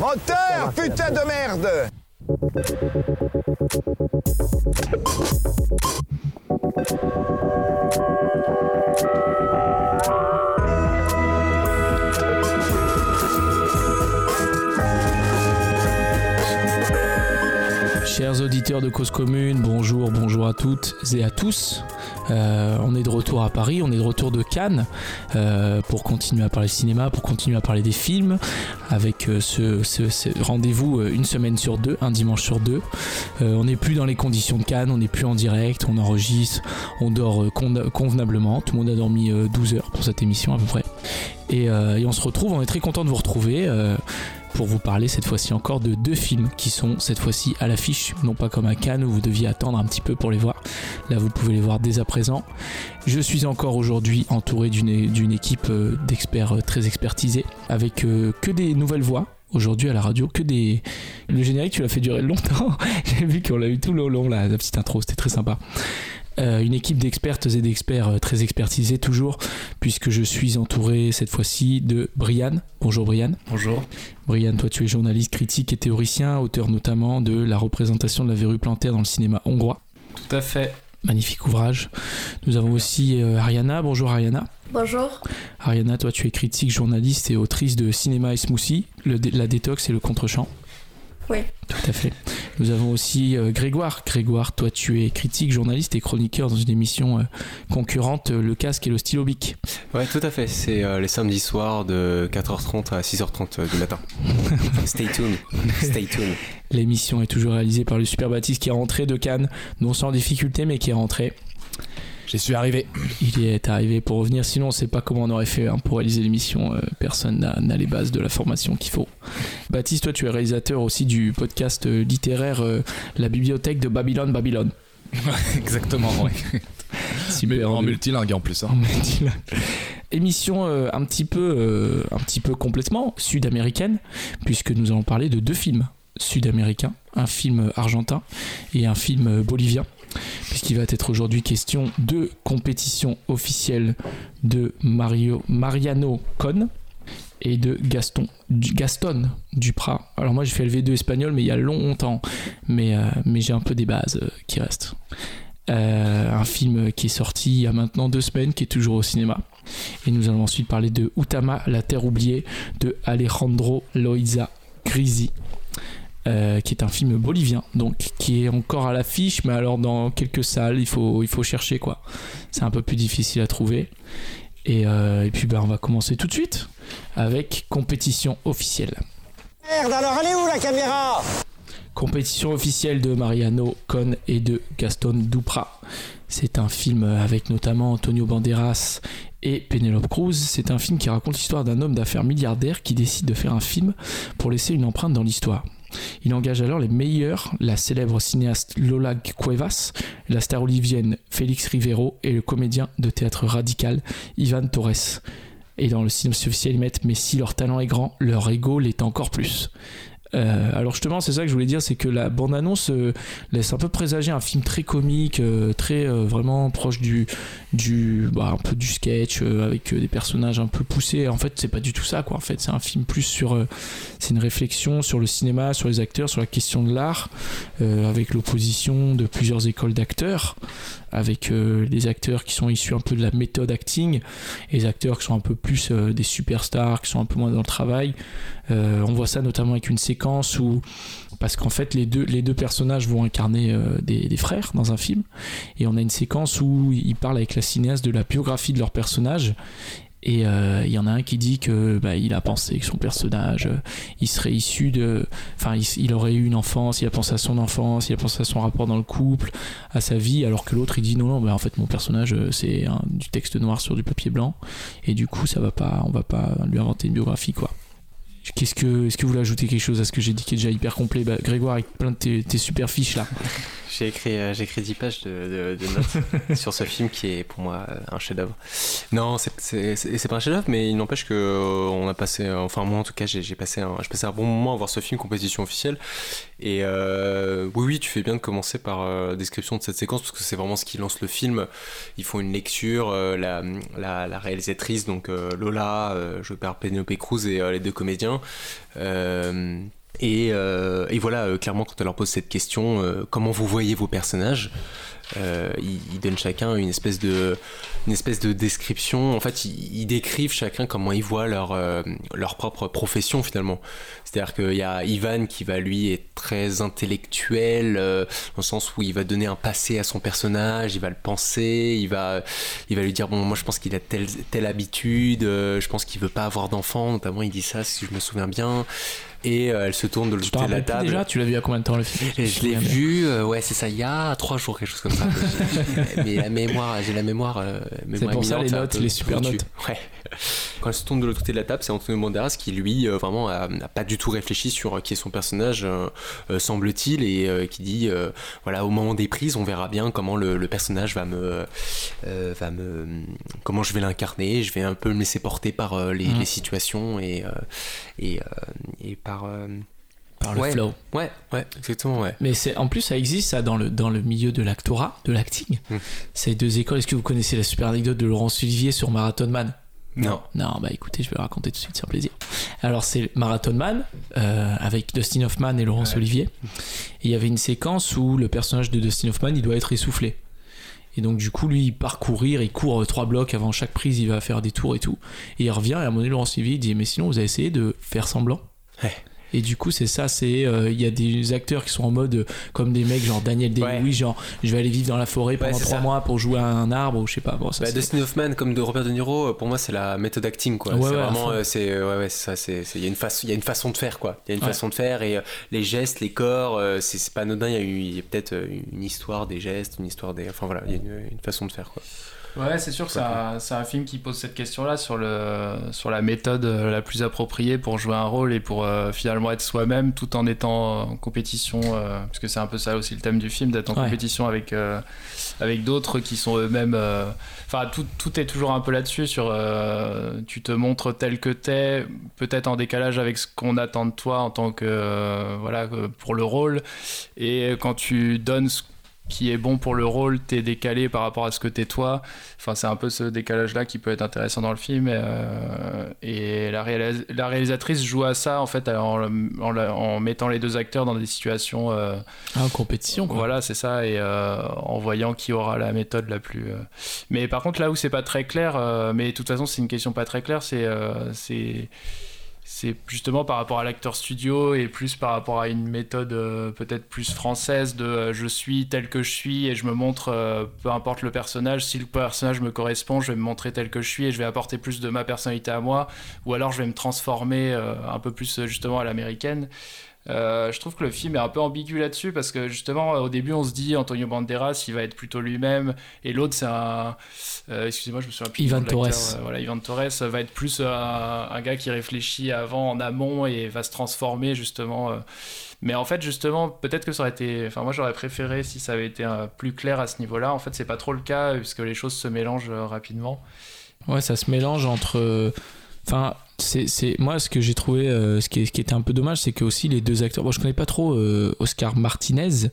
Moteur, putain de merde Chers auditeurs de Cause Commune, bonjour, bonjour à toutes et à tous. Euh, on est de retour à Paris, on est de retour de Cannes euh, pour continuer à parler cinéma, pour continuer à parler des films, avec euh, ce, rendez-vous une semaine sur deux, un dimanche sur deux. on n'est plus dans les conditions de Cannes, on n'est plus en direct, on enregistre, on dort convenablement. Tout le monde a dormi 12 heures pour cette émission à peu près. Et, et on se retrouve, on est très content de vous retrouver pour vous parler cette fois-ci encore de deux films qui sont cette fois-ci à l'affiche, non pas comme à Cannes où vous deviez attendre un petit peu pour les voir. Là, vous pouvez les voir dès à présent. Je suis encore aujourd'hui entouré d'une équipe euh, d'experts euh, très expertisés avec euh, que des nouvelles voix aujourd'hui à la radio que des. Le générique, tu l'as fait durer longtemps. J'ai vu qu'on l'a eu tout le long, là, la petite intro, c'était très sympa. Euh, une équipe d'expertes et d'experts euh, très expertisés toujours, puisque je suis entouré cette fois-ci de Brian. Bonjour Brian. Bonjour. Brian, toi tu es journaliste, critique et théoricien, auteur notamment de La représentation de la verrue plantaire dans le cinéma hongrois. Tout à fait. Magnifique ouvrage. Nous avons aussi euh, Ariana. Bonjour Ariana. Bonjour. Ariana, toi tu es critique, journaliste et autrice de Cinéma et Smoothie, La Détox et le Contre-champ. Oui. Tout à fait. Nous avons aussi euh, Grégoire. Grégoire, toi tu es critique, journaliste et chroniqueur dans une émission euh, concurrente, euh, Le Casque et le Stylo Bic. Ouais, tout à fait. C'est les samedis soirs de 4h30 à 6h30 du matin. Stay tuned. Stay tuned. L'émission est toujours réalisée par le Super Baptiste qui est rentré de Cannes, non sans difficulté mais qui est rentré. J'y suis arrivé. Il est arrivé pour revenir. Sinon, on ne sait pas comment on aurait fait hein, pour réaliser l'émission. Euh, personne n'a les bases de la formation qu'il faut. Baptiste, toi, tu es réalisateur aussi du podcast euh, littéraire euh, La bibliothèque de Babylone, Babylone. Exactement, oui. en multilingue en plus. Hein. En multilingue. Émission un petit peu, un petit peu complètement sud-américaine, puisque nous allons parler de deux films sud-américains, un film argentin et un film bolivien puisqu'il va être aujourd'hui question de compétition officielle de Mario, Mariano Con et de Gaston, Gaston Duprat. Alors moi j'ai fait le V2 espagnol mais il y a longtemps, mais, euh, mais j'ai un peu des bases euh, qui restent. Euh, un film qui est sorti il y a maintenant deux semaines, qui est toujours au cinéma. Et nous allons ensuite parler de Utama, la terre oubliée, de Alejandro Loiza Grisi. Qui est un film bolivien, donc qui est encore à l'affiche, mais alors dans quelques salles, il faut, il faut chercher quoi. C'est un peu plus difficile à trouver. Et, euh, et puis ben, on va commencer tout de suite avec compétition officielle. Merde, alors elle est où la caméra? Compétition officielle de Mariano Con et de Gaston Dupra. C'est un film avec notamment Antonio Banderas et Penelope Cruz. C'est un film qui raconte l'histoire d'un homme d'affaires milliardaire qui décide de faire un film pour laisser une empreinte dans l'histoire. Il engage alors les meilleurs, la célèbre cinéaste Lola Cuevas, la star olivienne Félix Rivero et le comédien de théâtre radical Ivan Torres. Et dans le cinéma officiel, ils mettent Mais si leur talent est grand, leur ego l'est encore plus. Euh, alors justement, c'est ça que je voulais dire, c'est que la bande-annonce euh, laisse un peu présager un film très comique, euh, très vraiment proche du, du bah, du sketch, avec des personnages un peu poussés. En fait, c'est pas du tout ça, quoi. En fait, c'est un film plus sur, c'est une réflexion sur le cinéma, sur les acteurs, sur la question de l'art, avec l'opposition de plusieurs écoles d'acteurs avec euh, les acteurs qui sont issus un peu de la méthode acting et les acteurs qui sont un peu plus euh, des superstars, qui sont un peu moins dans le travail. Euh, on voit ça notamment avec une séquence où, parce qu'en fait les deux, les deux personnages vont incarner des, des, frères dans un film, et on a une séquence où ils parlent avec la cinéaste de la biographie de leur personnage et euh, il y en a un qui dit que bah, il a pensé que son personnage, euh, il serait issu de, enfin, il, aurait eu une enfance, il a pensé à son enfance, il a pensé à son rapport dans le couple, à sa vie, alors que l'autre il dit non non, bah, en fait mon personnage euh, c'est du texte noir sur du papier blanc, et du coup ça va pas, on va pas lui inventer une biographie quoi. Qu'est-ce que, est-ce que vous voulez ajouter quelque chose à ce que j'ai dit qui est déjà hyper complet? Bah, Grégoire, avec plein de tes, super fiches là. j'ai écrit, euh, j'ai écrit 10 pages de, notes sur ce film qui est pour moi euh, un chef-d'œuvre. Non, c'est, c'est, pas un chef-d'œuvre, mais il n'empêche que euh, on a passé, enfin moi en tout cas, j'ai, passé un, passé un bon moment à voir ce film compétition officielle. Et oui, oui, tu fais bien de commencer par la description de cette séquence parce que c'est vraiment ce qui lance le film. Ils font une lecture, la, la, réalisatrice, donc Lola, je perds Penelope Cruz et les deux comédiens. Et, euh, et, voilà, euh, clairement, quand elle leur pose cette question, euh, comment vous voyez vos personnages? Euh, ils, donnent chacun une espèce de, une espèce de description. En fait, ils, décrivent chacun comment ils voient leur, euh, leur propre profession finalement. C'est-à-dire qu'il y a Ivan qui va lui être très intellectuel, euh, dans le sens où il va donner un passé à son personnage, il va le penser, il va, il va lui dire bon moi je pense qu'il a telle, telle habitude, je pense qu'il veut pas avoir d'enfant, notamment il dit ça si je me souviens bien et elle se tourne de l'autre côté de la table. déjà, tu l'as vu à combien de temps le film Je l'ai vu, ouais, c'est ça, il y a trois jours, quelque chose comme ça. mais la mémoire, j'ai la mémoire. Euh, c'est pour ça les notes, les super notes. Ouais. Quand elle se tourne de l'autre côté de la table, c'est Antonio Banderas qui lui euh, vraiment n'a pas du tout réfléchi sur euh, qui est son personnage, semble-t-il, et qui dit voilà au moment des prises, on verra bien comment le, personnage va me, va me, comment je vais l'incarner. Je vais un peu me laisser porter par les, les, situations et et, et par par le flow. Ouais, ouais, exactement, ouais. Mais c'est en plus ça existe ça dans le dans le milieu de l'actorat, de l'acting. Mm. Ces deux écoles. Est-ce que vous connaissez la super anecdote de Laurence Olivier sur Marathon Man non. Non, bah écoutez, je vais le raconter tout de suite, c'est un plaisir. Alors c'est Marathon Man euh, avec Dustin Hoffman et Laurence Olivier. Et il y avait une séquence où le personnage de Dustin Hoffman, il doit être essoufflé. Et donc du coup, lui, il part courir, il court trois blocs avant chaque prise, il va faire des tours et tout. Et il revient et à un moment donné, Laurence Olivier il dit mais sinon vous avez essayé de faire semblant? Ouais. Et du coup, c'est ça, c'est euh, il y a des acteurs qui sont en mode euh, comme des mecs genre Daniel Day-Lewis, genre je vais aller vivre dans la forêt pendant trois mois pour jouer à un arbre ou je sais pas. Bon, ça, bah, Dustin Hoffman comme de Robert De Niro, euh, pour moi c'est la méthode acting quoi. c'est vraiment c'est ouais ouais ça c'est il y a une façon il y a une façon de faire quoi. Il y a une façon de faire et les gestes, les corps, c'est pas anodin. Il y a, peut-être une histoire des gestes, une histoire des enfin voilà il y a une, une façon de faire quoi. Ouais, c'est sûr que c'est un, un, film qui pose cette question-là sur, le, sur la méthode euh, la plus appropriée pour jouer un rôle et pour euh, finalement être soi-même tout en étant en compétition, euh, parce que c'est un peu ça aussi le thème du film, d'être en compétition avec, avec d'autres qui sont eux-mêmes. Enfin, tout, tout, est toujours un peu là-dessus, sur tu te montres tel que t'es, peut-être en décalage avec ce qu'on attend de toi en tant que. voilà, pour le rôle. Et quand tu donnes ce qui est bon pour le rôle, t'es décalé par rapport à ce que t'es toi. Enfin, c'est un peu ce décalage-là qui peut être intéressant dans le film. Et, euh, la, la, réalisatrice joue à ça, en fait, en, en, mettant les deux acteurs dans des situations. Euh, ah, en compétition, quoi. Voilà, c'est ça. Et euh, en voyant qui aura la méthode la plus. Mais par contre, là où c'est pas très clair, mais de toute façon, c'est une question pas très claire, c'est. c'est c'est justement par rapport à l'acteur studio et plus par rapport à une méthode euh, peut-être plus française de euh, je suis tel que je suis et je me montre euh, peu importe le personnage. Si le personnage me correspond je vais me montrer tel que je suis et je vais apporter plus de ma personnalité à moi. Ou alors je vais me transformer un peu plus justement à l'américaine euh, je trouve que le film est un peu ambigu là-dessus parce que justement au début on se dit Antonio Banderas il va être plutôt lui-même et l'autre c'est un euh, excusez-moi je me souviens plus Ivan Torres. euh, voilà Ivan Torres va être plus un, gars qui réfléchit avant en amont et va se transformer justement mais en fait justement peut-être que ça aurait été enfin moi j'aurais préféré si ça avait été plus clair à ce niveau-là. En fait c'est pas trop le cas puisque les choses se mélangent rapidement. Ouais ça se mélange entre enfin c'est moi ce que j'ai trouvé euh, ce, qui, ce, qui, était un peu dommage c'est que aussi les deux acteurs bon je connais pas trop euh, Oscar Martinez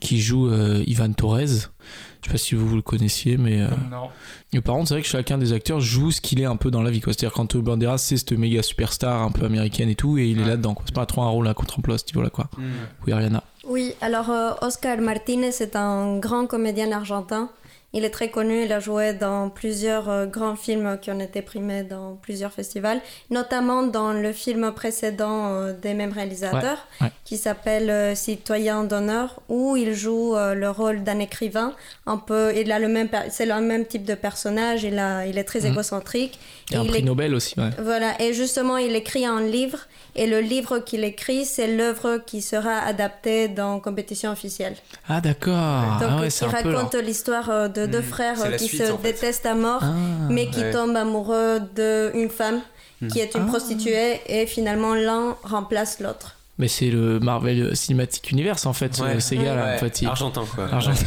qui joue euh, Ivan Torres. Je sais pas si vous, le connaissiez mais non. mais par contre c'est vrai que chacun des acteurs joue ce qu'il est un peu dans la vie c'est à dire quand Banderas c'est cette méga superstar un peu américaine et tout et il est là dedans c'est pas trop un rôle à contre-emploi ce niveau là quoi. Mm. oui Ariana. Oui alors Oscar Martinez c'est un grand comédien argentin il est très connu, il a joué dans plusieurs euh, grands films qui ont été primés dans plusieurs festivals, notamment dans le film précédent euh, des mêmes réalisateurs, qui s'appelle euh, Citoyen d'honneur, où il joue le rôle d'un écrivain. Un peu, il a le même, c'est le même type de personnage. Il a, il est très mhm. égocentrique. Et, un prix Nobel aussi. Voilà, et justement, il écrit un livre et le livre qu'il écrit, c'est l'œuvre qui sera adaptée dans compétition officielle. Ah d'accord. Donc ah il raconte l'histoire de deux hmm. frères qui se détestent à mort, ah. mais qui tombent amoureux d'une femme hmm. qui est une ah. prostituée et finalement l'un remplace l'autre. Mais c'est le Marvel Cinematic Universe en fait, Ouais. ces gars-là. En fait, Argentin, quoi. Argentin.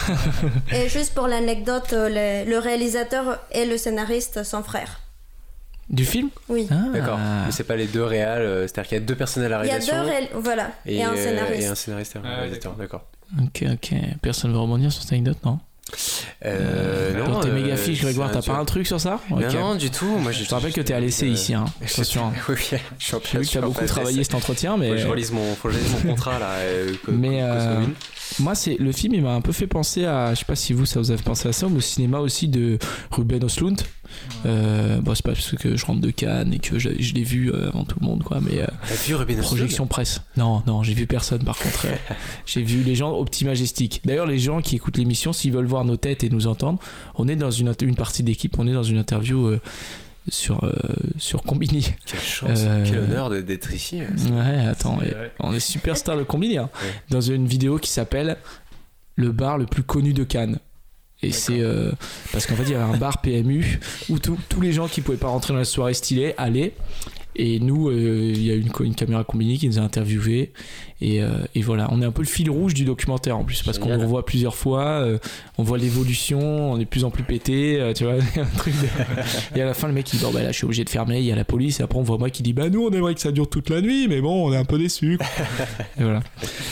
Et juste pour l'anecdote, euh, le, le réalisateur et le scénariste sont frères. Du film Oui. Ah. D'accord. Mais c'est pas les deux réals, euh, c'est-à-dire qu'il y a deux personnes à la Il y a réalisation. deux réal- voilà, et, un euh, scénariste. et un scénariste et un Ah, réalisateur, d'accord. Ok, ok. Personne veut rebondir sur cette anecdote, non? Euh, non, Dans tes euh, méga fiches, Grégoire, t'as pas un truc sur ça Non, Ok. non, du tout. Moi, Je te rappelle que t'es à l'essai euh, ici, hein. je-. Oui, oui, je suis en J'ai vu que t'as beaucoup travaillé cet entretien, mais Faut que je relise mon, faut que je relise mon contrat là. euh, Mais, moi, c'est le film, il m'a un peu fait penser à, je sais pas si vous, ça vous avez pensé à ça, mais au cinéma aussi de Ruben Östlund. Euh, bon, c'est pas parce que je rentre de Cannes et que je, je l'ai vu euh, avant tout le monde, quoi, mais euh, vu Ruben projection presse. Non, non, j'ai vu personne par contre. Euh, j'ai vu les gens au petit majestic. D'ailleurs, les gens qui écoutent l'émission, s'ils veulent voir nos têtes et nous entendre, on est dans une, une partie d'équipe, on est dans une interview euh, sur, euh, sur Combini. Quelle chance, Euh, quel honneur d'être ici. Ouais, attends, vrai. on est superstar de Combini. hein. Ouais. Dans une vidéo qui s'appelle Le bar le plus connu de Cannes. Et c'est euh, parce qu'en fait, il y avait un bar PMU où tous tous les gens qui pouvaient pas rentrer dans la soirée stylée allaient. Et nous, euh, il y a une, une caméra combinée qui nous a interviewés. Et, euh, et voilà, on est un peu le fil rouge du documentaire en plus, parce qu'on le revoit plusieurs fois, euh, on voit l'évolution, on est de plus en plus pété, euh, tu vois, il y a un truc de- Et à la fin, le mec il dit Bon, bah là, je suis obligé de fermer, il y a la police. Et après, on voit moi qui dit Bah, nous, on aimerait que ça dure toute la nuit, mais bon, on est un peu déçus. quoi. et voilà.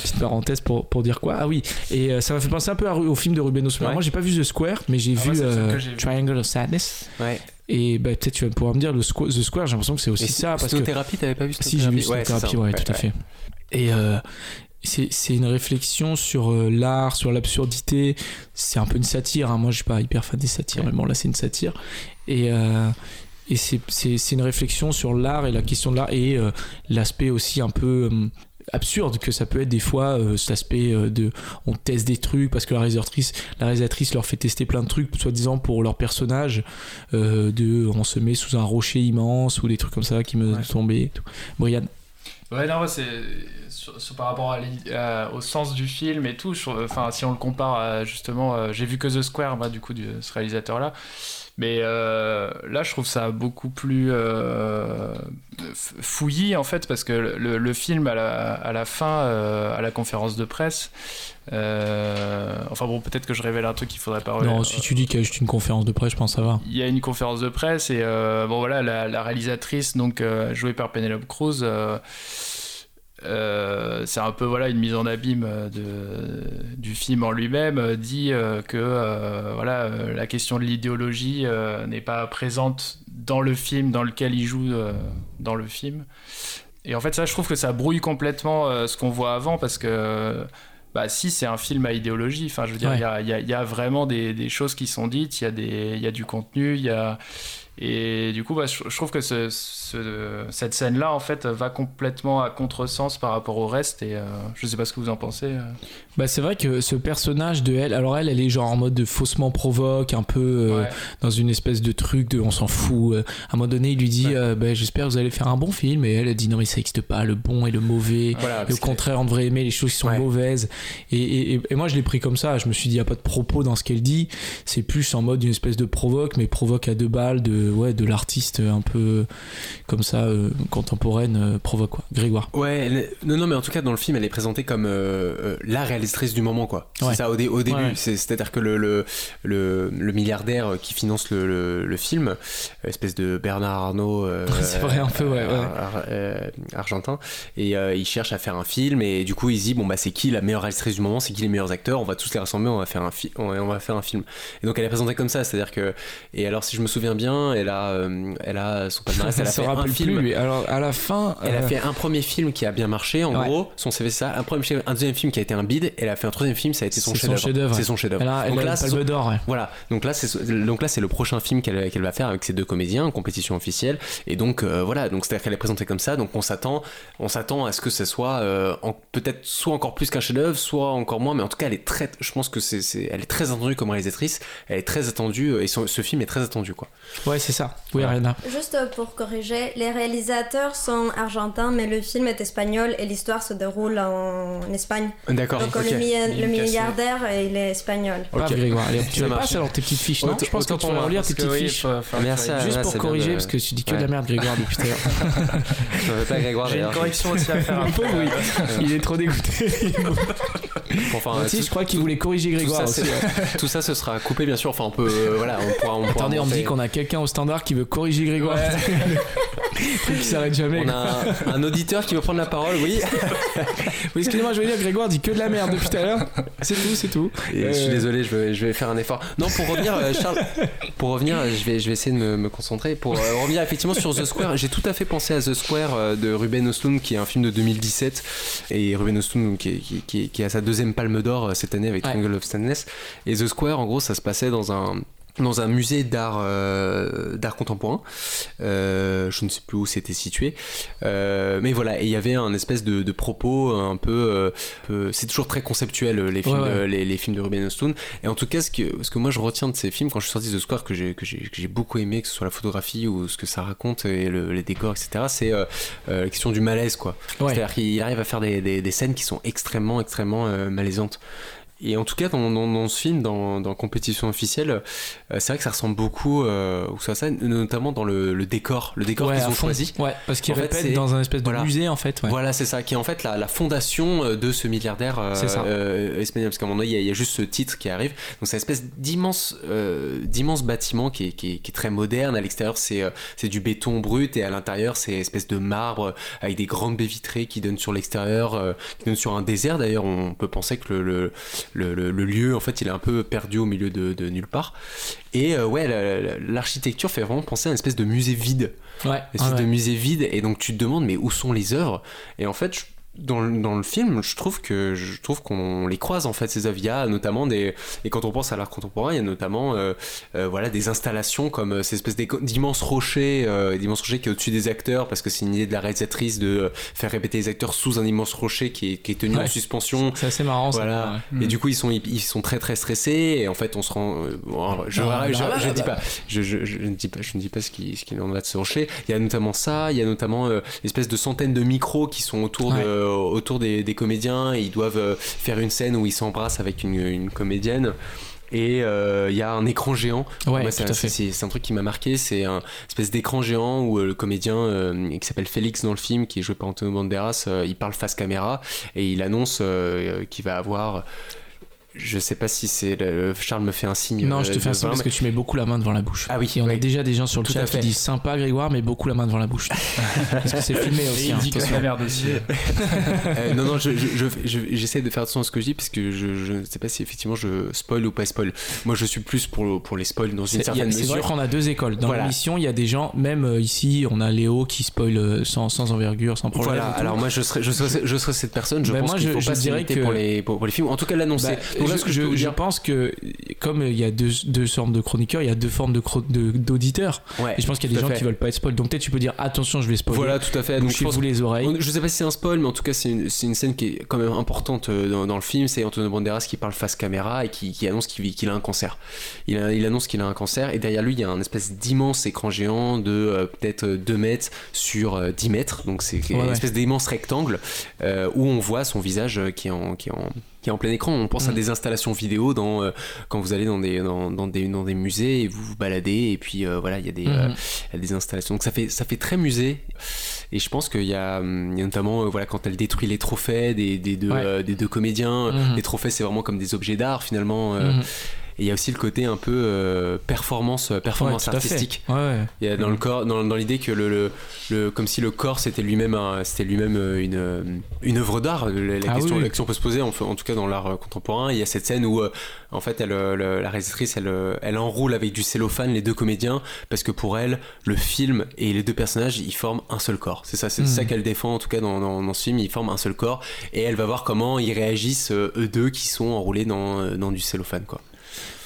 Petite parenthèse pour, pour dire quoi Ah oui, et ça m'a fait penser un peu à- au film de Ruben Östlund. Ouais. Moi, j'ai pas vu The Square, mais j'ai Ah, vu. Triangle of Sadness. Ouais. Et bah, peut-être tu vas pouvoir me dire le Squ- The Square, j'ai l'impression que c'est aussi Et ça. Parce que t'avais pas vu si j'ai vu Snow-thérapie cette thérapie, ouais, ça. tout à fait. Et euh, c'est une réflexion sur euh, l'art, sur l'absurdité. C'est un peu une satire. hein. Moi, je suis pas hyper fan des satires, mais bon, là, c'est une satire. Et, euh, et c'est- une réflexion sur l'art et la question de l'art et euh, l'aspect aussi un peu. euh, absurde que ça peut être des fois euh, cet aspect euh, de on teste des trucs parce que la réalisatrice la réalisatrice leur fait tester plein de trucs soi-disant pour leur personnage euh, de on se met sous un rocher immense ou des trucs comme ça qui me Ouais. tombaient et tout. Brian Ouais, non, c'est sur- sur- par rapport à au sens du film et tout. Enfin, si on le compare à, justement, euh, j'ai vu que The Square, du coup, de ce réalisateur-là. Mais euh, là, je trouve ça beaucoup plus euh, fouillis, en fait, parce que le, le film, à la, à la fin, à la conférence de presse, enfin bon, peut-être que je révèle un truc qu'il faudrait pas Non, si tu dis qu'il y a juste une conférence de presse, je pense que ça va. il y a une conférence de presse et bon voilà la, la réalisatrice donc jouée par Penelope Cruz euh, c'est un peu voilà une mise en abîme euh, de, du film en lui-même euh, dit euh, que euh, voilà la question de l'idéologie n'est pas présente dans le film dans lequel il joue dans le film et en fait ça je trouve que ça brouille complètement ce qu'on voit avant parce que bah si c'est un film à idéologie enfin je veux dire il Ouais. y, a, y y vraiment des, des choses qui sont dites il y a des il y a du contenu il y a et du coup bah, je, je trouve que ce, ce- cette scène là en fait va complètement à contresens par rapport au reste et euh, je sais pas ce que vous en pensez euh. Bah, c'est vrai que ce personnage de elle, alors elle, elle est genre en mode de faussement provoque, un peu euh, Ouais. dans une espèce de truc de on s'en fout. Euh, À un moment donné, il lui dit Ouais. bah, J'espère que vous allez faire un bon film. Et elle, elle dit Non, mais ça n'existe pas, le bon et le mauvais. Voilà, Et au parce que- contraire, on devrait aimer les choses qui sont Ouais. mauvaises. Et, et- et- et moi, je l'ai pris comme ça. Je me suis dit, il n'y a pas de propos dans ce qu'elle dit. C'est plus en mode une espèce de provoque, mais provoque à deux balles de, ouais, de l'artiste un peu comme ça, euh, contemporaine, euh, provoque quoi. Grégoire. Ouais, elle- non, non, mais en tout cas, dans le film, elle est présentée comme euh, euh, la réalisatrice du moment, quoi. C'est Ouais. ça, au, dé- au début. Ouais, ouais. C'est- C'est-à-dire que le, le, le, le milliardaire qui finance le, le, le film, espèce de Bernard Arnault. euh, C'est vrai, un peu, ouais, ouais. ar- ar- euh, argentin. Et euh, il cherche à faire un film, et du coup, il se dit bon, bah, c'est qui la meilleure réalisatrice du moment? C'est qui les meilleurs acteurs? On va tous les rassembler, on va faire un, fi- on va- on va faire un film. Et donc, elle est présentée comme ça, c'est-à-dire que. Et alors, si je me souviens bien, elle a, euh, elle a son palmarès, elle a se un rappelle film. plus. Alors, à la fin. Elle a euh, fait un premier film qui a bien marché, en Ouais. gros, son CV c'est ça, un premier un deuxième film qui a été un bide, elle a fait un troisième film, ça a été son chef-d'œuvre. C'est son chef-d'œuvre. Elle a, elle Donc a là, une c'est son- d'or, ouais. voilà, donc là c'est donc là c'est le prochain film qu'elle qu'elle va faire avec ces deux comédiens en compétition officielle et donc euh, voilà donc c'est à dire qu'elle est présentée comme ça donc on s'attend on s'attend à ce que ce soit euh, en- peut-être soit encore plus qu'un chef-d'œuvre soit encore moins mais en tout cas elle est très je pense que c'est c'est- elle est très attendue comme réalisatrice elle est très attendue et son- ce film est très attendu quoi. Ouais, c'est ça. Oui, Ariana. Juste pour corriger, les réalisateurs sont argentins, mais le film est espagnol et l'histoire se déroule en Espagne. D'accord. Donc le, le, milliardaire, il est espagnol. Ok, Grégoire. Allez, tu veux pas alors tes petites fiches, non Je pense que tu vas relire tes petites fiches. Merci. Juste pour corriger, parce que tu dis que de la merde, Grégoire, depuis tout à l'heure. J'ai une correction aussi à faire. Il est trop dégoûté. Enfin, si, je crois qu'il voulait corriger Grégoire aussi. Tout ça, ce sera coupé, bien sûr. Enfin, on peut. Voilà, on pourra. On Attendez, on me dit qu'on a quelqu'un au standard qui veut corriger Grégoire. qui s'arrête jamais. On a un, auditeur qui veut prendre la parole, oui. oui, excusez-moi, je veux dire, Grégoire dit que de la merde depuis tout à l'heure. C'est tout, c'est tout. Et Je suis désolé, je vais, je vais faire un effort. Non, pour revenir, euh, Charles, pour revenir, je vais, je vais essayer de me, me concentrer. Pour euh, revenir effectivement sur The Square, j'ai tout à fait pensé à The Square euh, de Ruben Östlund, qui est un film de 2017. Et Ruben Östlund, qui, qui, qui, qui a sa deuxième palme d'or cette année avec Triangle of Sadness. Et The Square, en gros, ça se passait dans un dans un musée d'art euh, d'art contemporain. Euh, je ne sais plus où c'était situé, euh, mais voilà. Et il y avait un espèce de, de propos un peu. C'est toujours très conceptuel les films, Ouais, ouais. De, les, les films de Ruben Östlund. Et en tout cas, ce que ce que moi je retiens de ces films quand je suis sorti de Square que j'ai que j'ai beaucoup aimé, que ce soit la photographie ou ce que ça raconte et le, les décors, etc. C'est la question du malaise, quoi. Ouais. C'est-à-dire qu'il arrive à faire des, des, des scènes qui sont extrêmement extrêmement malaisantes. Et en tout cas, dans, dans, dans ce film, dans, dans Compétition officielle, euh, c'est vrai que ça ressemble beaucoup euh, ou ça, ça, notamment dans le, le décor, le décor Ouais, qu'ils ont fond. choisi. Ouais, parce qu'il En fait, répète c'est- dans un espèce de voilà. musée en fait. Ouais. Voilà, c'est ça, qui est en fait la, la fondation euh, de ce milliardaire euh, euh, espagnol. Parce qu'à un moment donné, il y, y a juste ce titre qui arrive. Donc c'est une espèce d'immense, euh, d'immense bâtiment qui est, qui, est, qui est très moderne. À l'extérieur, c'est euh, c'est du béton brut et à l'intérieur, c'est espèce de marbre euh, avec des grandes baies vitrées qui donnent sur l'extérieur, euh, qui donnent sur un désert. D'ailleurs, on peut penser que le, le, le, le- le lieu, en fait, il est un peu perdu au milieu de, de nulle part. Et euh, ouais, la- la- l'architecture fait vraiment penser à une espèce de musée vide Ouais. une espèce ouais. de musée vide et donc tu te demandes mais où sont les œuvres? Et en fait je- dans le, dans le film, je trouve que je trouve qu'on les croise en fait ces œuvres. Il y a notamment des et quand on pense à l'art contemporain, il y a notamment euh, euh, voilà des installations comme euh, ces espèces d'immenses rochers, euh, d'immenses rochers qui est au-dessus des acteurs parce que c'est une idée de la réalisatrice de euh, faire répéter les acteurs sous un immense rocher qui est, qui est tenu en suspension. C'est assez marrant ça. Voilà. Ouais. Et du coup, ils sont, ils sont très très stressés. Et en fait, on se rend. euh, bon, je, je, je dis pas. Je, ne dis pas. Je ne dis pas ce qui, ce qui en va de ce rocher. Il y a notamment ça. Il y a notamment euh, l'espèce de centaines de micros qui sont autour Ouais. de, autour des, des comédiens. Et ils doivent euh, faire une scène où ils s'embrassent avec une, une comédienne. Et euh, il y a un écran géant. Ouais, c'est, un truc qui m'a marqué. C'est un espèce d'écran géant où euh, le comédien euh, qui s'appelle Félix dans le film, qui est joué par Antonio Banderas, euh, il parle face caméra et il annonce euh, qu'il va avoir. Je sais pas si c'est. le- Charles me fait un signe. Non, je te euh, fais un signe parce que tu mets beaucoup la main devant la bouche. Ah oui, Et on a déjà des gens sur le Tout chat qui disent sympa Grégoire, mais beaucoup la main devant la bouche. parce que c'est filmé Et aussi. il hein, dit que la merde aussi. Euh, non, non, je- je- je- je- j'essaie de faire attention à ce que je dis parce que je, je ne sais pas si effectivement je spoil ou pas spoil. Moi, je suis plus pour, pour les spoils dans une y a- certaine c'est vrai mesure. qu'on a deux écoles. Dans Voilà. l'émission, il y a des gens, même euh, ici, on a Léo qui spoil sans, sans envergure, sans problème. Voilà, alors moi je serais, je serais, je serais cette personne, je Ben pense moi, je- faut je pas dirais que- pour, les, pour, pour les films, en tout cas l'annoncer. Bah, Donc là, ce que je, vous pense que comme il y a deux, deux sortes de chroniqueurs, il y a deux formes de de- d'auditeurs. ouais, Et je pense qu'il y a des gens fait. qui veulent pas être spoil. Donc peut-être tu peux dire attention, je vais spoiler. Voilà, tout à fait. Donc, je pense Bouchez-vous les oreilles. Je sais pas si c'est un spoil, mais en tout cas, c'est une, une scène qui est quand même importante euh, dans, dans le film. C'est Antonio Banderas qui parle face caméra et qui, qui annonce qu'il a un cancer. Il, a- il annonce qu'il a un cancer et derrière lui, il y a un espèce d'immense écran géant de euh, peut-être 2 mètres sur euh, 10 mètres. Donc c'est Ouais, une ouais. espèce d'immense rectangle euh, où on voit son visage euh, qui est en. Qui est en qui est en plein écran, on pense à Mm. des installations vidéo dans, euh, quand vous allez dans des, dans, dans des, dans des musées et vous vous baladez et puis euh, voilà il y a des, euh, Mhm. il y a des installations. Donc ça fait, ça fait très musée. Et je pense qu'il y, a hum, il y a notamment, euh, voilà, quand elle détruit les trophées des, des, deux, Ouais. euh, des deux comédiens, Mhm. les trophées c'est vraiment comme des objets d'art finalement. Et il y a aussi le côté un peu euh, performance, euh, performance Ouais, artistique. Ouais, ouais. Il y a dans le corps, dans, dans l'idée que le, le, le- comme si le corps c'était lui-même, un- c'était lui-même euh, une, une œuvre d'art. La, la Ah question, oui, la question peut se poser, en, tout cas dans l'art contemporain. Il y a cette scène où, en fait, elle, le- la réalisatrice, elle, elle enroule avec du cellophane les deux comédiens parce que pour elle, le film et les deux personnages, ils forment un seul corps. C'est ça, c'est ça qu'elle défend en tout cas dans, dans, dans ce film. Ils forment un seul corps et elle va voir comment ils réagissent eux deux qui sont enroulés dans, dans du cellophane, quoi.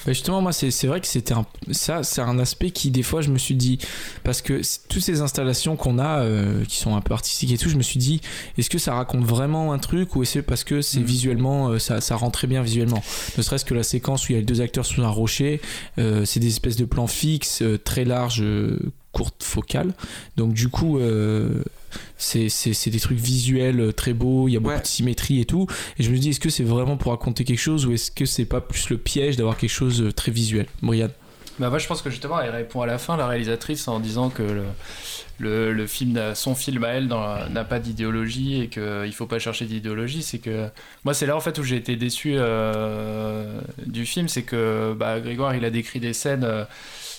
Bah, justement, moi, c'est vrai que c'était un, ça, c'est un aspect qui, des fois, je me suis dit, parce que toutes ces installations qu'on a, euh, qui sont un peu artistiques et tout, je me suis dit, est-ce que ça raconte vraiment un truc ou est-ce parce que c'est mm. visuellement, euh, ça, ça rend très bien visuellement? Ne serait-ce que la séquence où il y a les deux acteurs sous un rocher, euh, c'est des espèces de plans fixes, très larges, courtes focales. Donc, du coup, c'est des trucs visuels très beaux, il y a beaucoup de symétrie et tout. Et je me dis, est-ce que c'est vraiment pour raconter quelque chose ou est-ce que c'est pas plus le piège d'avoir quelque chose de très visuel? Brian bah moi je pense que justement elle répond à la fin la réalisatrice en disant que le, le, film son film à elle n'a pas d'idéologie et qu'il faut pas chercher d'idéologie. C'est que moi c'est là en fait où j'ai été déçu euh, du film. C'est que bah, Grégoire il a décrit des scènes euh,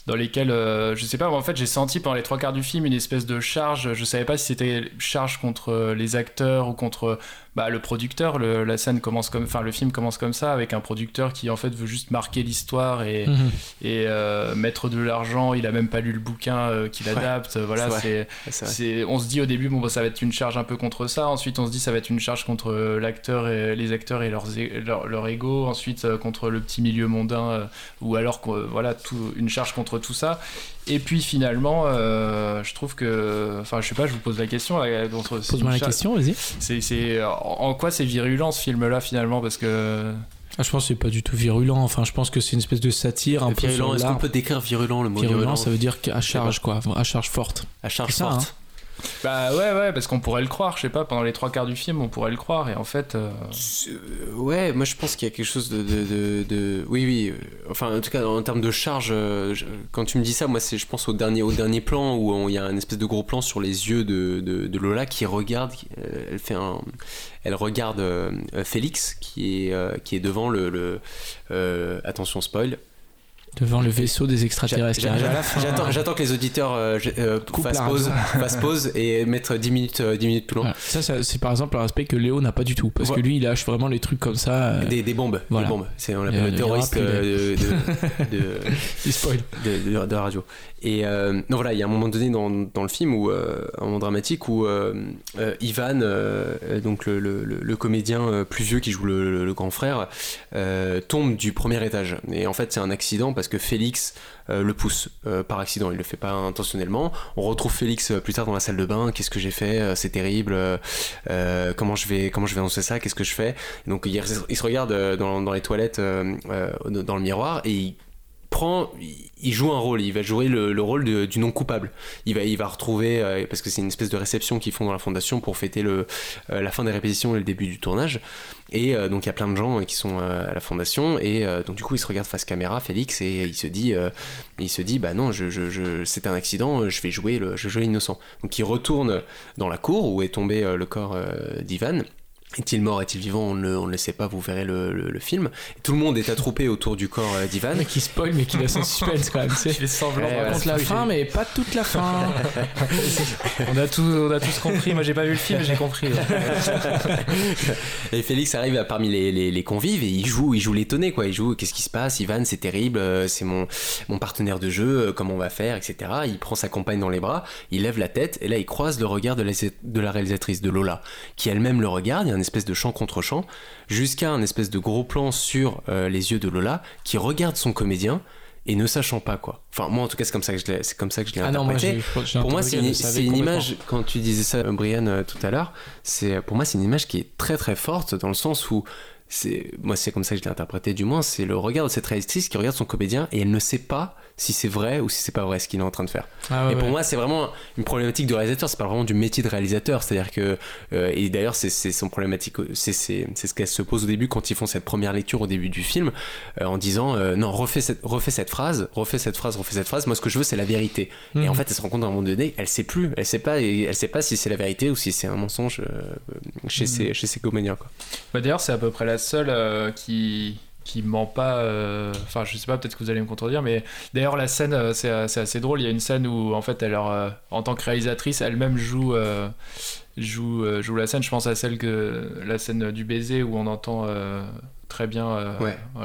dans lesquels, euh, je sais pas, en fait, j'ai senti pendant les trois quarts du film une espèce de charge. Je savais pas si c'était charge contre les acteurs ou contre bah, le producteur, la scène commence comme, enfin le film commence comme ça avec un producteur qui en fait veut juste marquer l'histoire et, mhm. et euh, mettre de l'argent. Il a même pas lu le bouquin euh, qu'il adapte. Voilà, c'est, c'est, on se dit au début bon bah, ça va être une charge un peu contre ça. Ensuite on se dit ça va être une charge contre l'acteur et les acteurs et leurs, leur, leur ego. Ensuite euh, contre le petit milieu mondain ou alors voilà tout, une charge contre tout ça. Et puis finalement, euh, je trouve que. Enfin, je sais pas, je vous pose la question. Pose-moi la question, vas-y. C'est, en quoi c'est virulent ce film-là finalement Parce que. Ah, je pense que c'est pas du tout virulent. Enfin, je pense que c'est une espèce de satire un peu Est-ce qu'on peut décrire virulent le mot virulent Virulent, ça veut dire à charge, quoi. À charge forte. À charge forte. Hein. Bah ouais, ouais, parce qu'on pourrait le croire, je sais pas, pendant les trois quarts du film, on pourrait le croire, et en fait. Euh, ouais, moi je pense qu'il y a quelque chose de. de, de, Oui, oui, euh, enfin en tout cas en termes de charge, euh, quand tu me dis ça, moi c'est, je pense au dernier, au dernier plan où il y a un espèce de gros plan sur les yeux de, Lola qui regarde, elle fait. Elle regarde Félix qui est, qui est devant le. le attention spoil, devant le vaisseau des extraterrestres. J'attends que les auditeurs euh, euh, fassent, pause, pause, et mettre 10 minutes, 10 euh, minutes plus loin. Ça, c'est par exemple un aspect que Léo n'a pas du tout. Parce que lui, il lâche vraiment les trucs comme ça. Des, des, bombes. Des bombes. C'est on l'appelle le terroriste de, de, de, de, radio. Et non, voilà, il y a un moment donné dans, dans le film, où, un moment dramatique, où Ivan, donc le, le, le, comédien plus vieux qui joue le, grand frère, tombe du premier étage. Et en fait, c'est un accident parce que Félix euh, le pousse euh, par accident, il le fait pas intentionnellement. On retrouve Félix euh, plus tard dans la salle de bain, qu'est-ce que j'ai fait, c'est terrible, comment je vais comment je vais annoncer ça, qu'est-ce que je fais? donc il, se regarde dans, dans les toilettes dans le miroir et il prend, il joue un rôle, il va jouer le, rôle du non coupable. Il va, il va retrouver, euh, parce que c'est une espèce de réception qu'ils font dans la fondation pour fêter le, euh, la fin des répétitions et le début du tournage. Et euh, donc il y a plein de gens qui sont à la fondation et donc du coup il se regarde face caméra, Félix, et il se dit, il se dit bah non, je, je, c'est un accident, je vais jouer le, je vais l'innocent. Donc il retourne dans la cour où est tombé le corps d'Ivan est-il mort, est-il vivant on ne, on le sait pas, vous verrez le, le, film. tout le monde est attroupé autour du corps euh, d'Ivan. Qui spoil, mais qui laisse un suspense quand même. Il est semblant. On raconte la fin, mais pas toute la fin. on, a tout, on a tous compris. Moi, j'ai pas vu le film, j'ai compris. et Félix arrive parmi les, les, les, convives et il joue, il joue l'étonné, quoi. Il joue, qu'est-ce qui se passe? Ivan, c'est terrible, euh, c'est mon, mon partenaire de jeu, euh, comment on va faire, etc. Il prend sa compagne dans les bras, il lève la tête et là, il croise le regard de la, de la réalisatrice, de Lola, qui elle-même le regarde espèce de champ contre champ, jusqu'à un espèce de gros plan sur euh, les yeux de Lola qui regarde son comédien et ne sachant pas quoi. Enfin moi en tout cas c'est comme ça que je l'ai c'est comme ça que je l'ai ah interprété. pour moi c'est une, image quand tu disais ça Brian euh, tout à l'heure, c'est pour moi c'est une image qui est très très forte dans le sens où c'est moi c'est comme ça que je l'ai interprété du moins, c'est le regard de cette réalisatrice qui regarde son comédien et elle ne sait pas si c'est vrai ou si c'est pas vrai ce qu'il est en train de faire. Ah et pour moi, c'est vraiment une problématique de réalisateur, c'est pas vraiment du métier de réalisateur. C'est-à-dire que, euh, et d'ailleurs, c'est son problématique, c'est ce qu'elle se pose au début quand ils font cette première lecture au début du film, euh, en disant euh, non, refais cette, refais cette phrase, refais cette phrase, refais cette phrase. Moi, ce que je veux, c'est la vérité. Et en mhm. fait, elle se rend compte à un moment donné, elle sait plus, elle sait pas, elle sait pas si c'est la vérité ou si c'est un mensonge chez, mhm. ses, chez ses comédiens. Bah, d'ailleurs, c'est à peu près la seule qui qui ment pas. Euh, enfin, je sais pas, peut-être que vous allez me contredire, mais d'ailleurs, la scène, euh, c'est assez drôle. Il y a une scène où, en fait, elle, en tant que réalisatrice, elle-même joue joue, joue la scène. Je pense à celle que la scène du baiser où on entend très bien euh,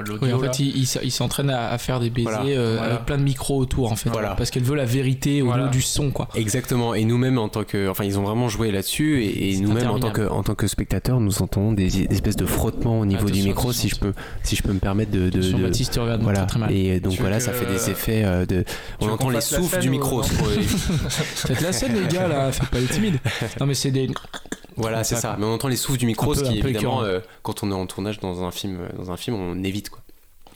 l'audio. Oui, en fait, il, il, s'entraîne à, faire des baisers euh, avec plein de micros autour, en fait. Parce qu'elle veut la vérité au lieu du son, quoi. Exactement. Et nous-mêmes, en tant que. Enfin, ils ont vraiment joué là-dessus. Et, nous-mêmes, en tant, que, en tant que spectateurs, nous entendons des, espèces de frottements au niveau du micro, si je, peux, si je peux me permettre de. de, de Baptiste, voilà. très mal. Et donc, voilà, ça fait des effets euh, de. On entend les souffles du micro. Faites la scène, les gars, là. Faites pas les timides. Non, mais c'est des. Voilà, c'est ça. Mais on entend les souffles du micro, ce qui évidemment, euh, quand on est en tournage dans un film, euh, dans un film, on évite quoi.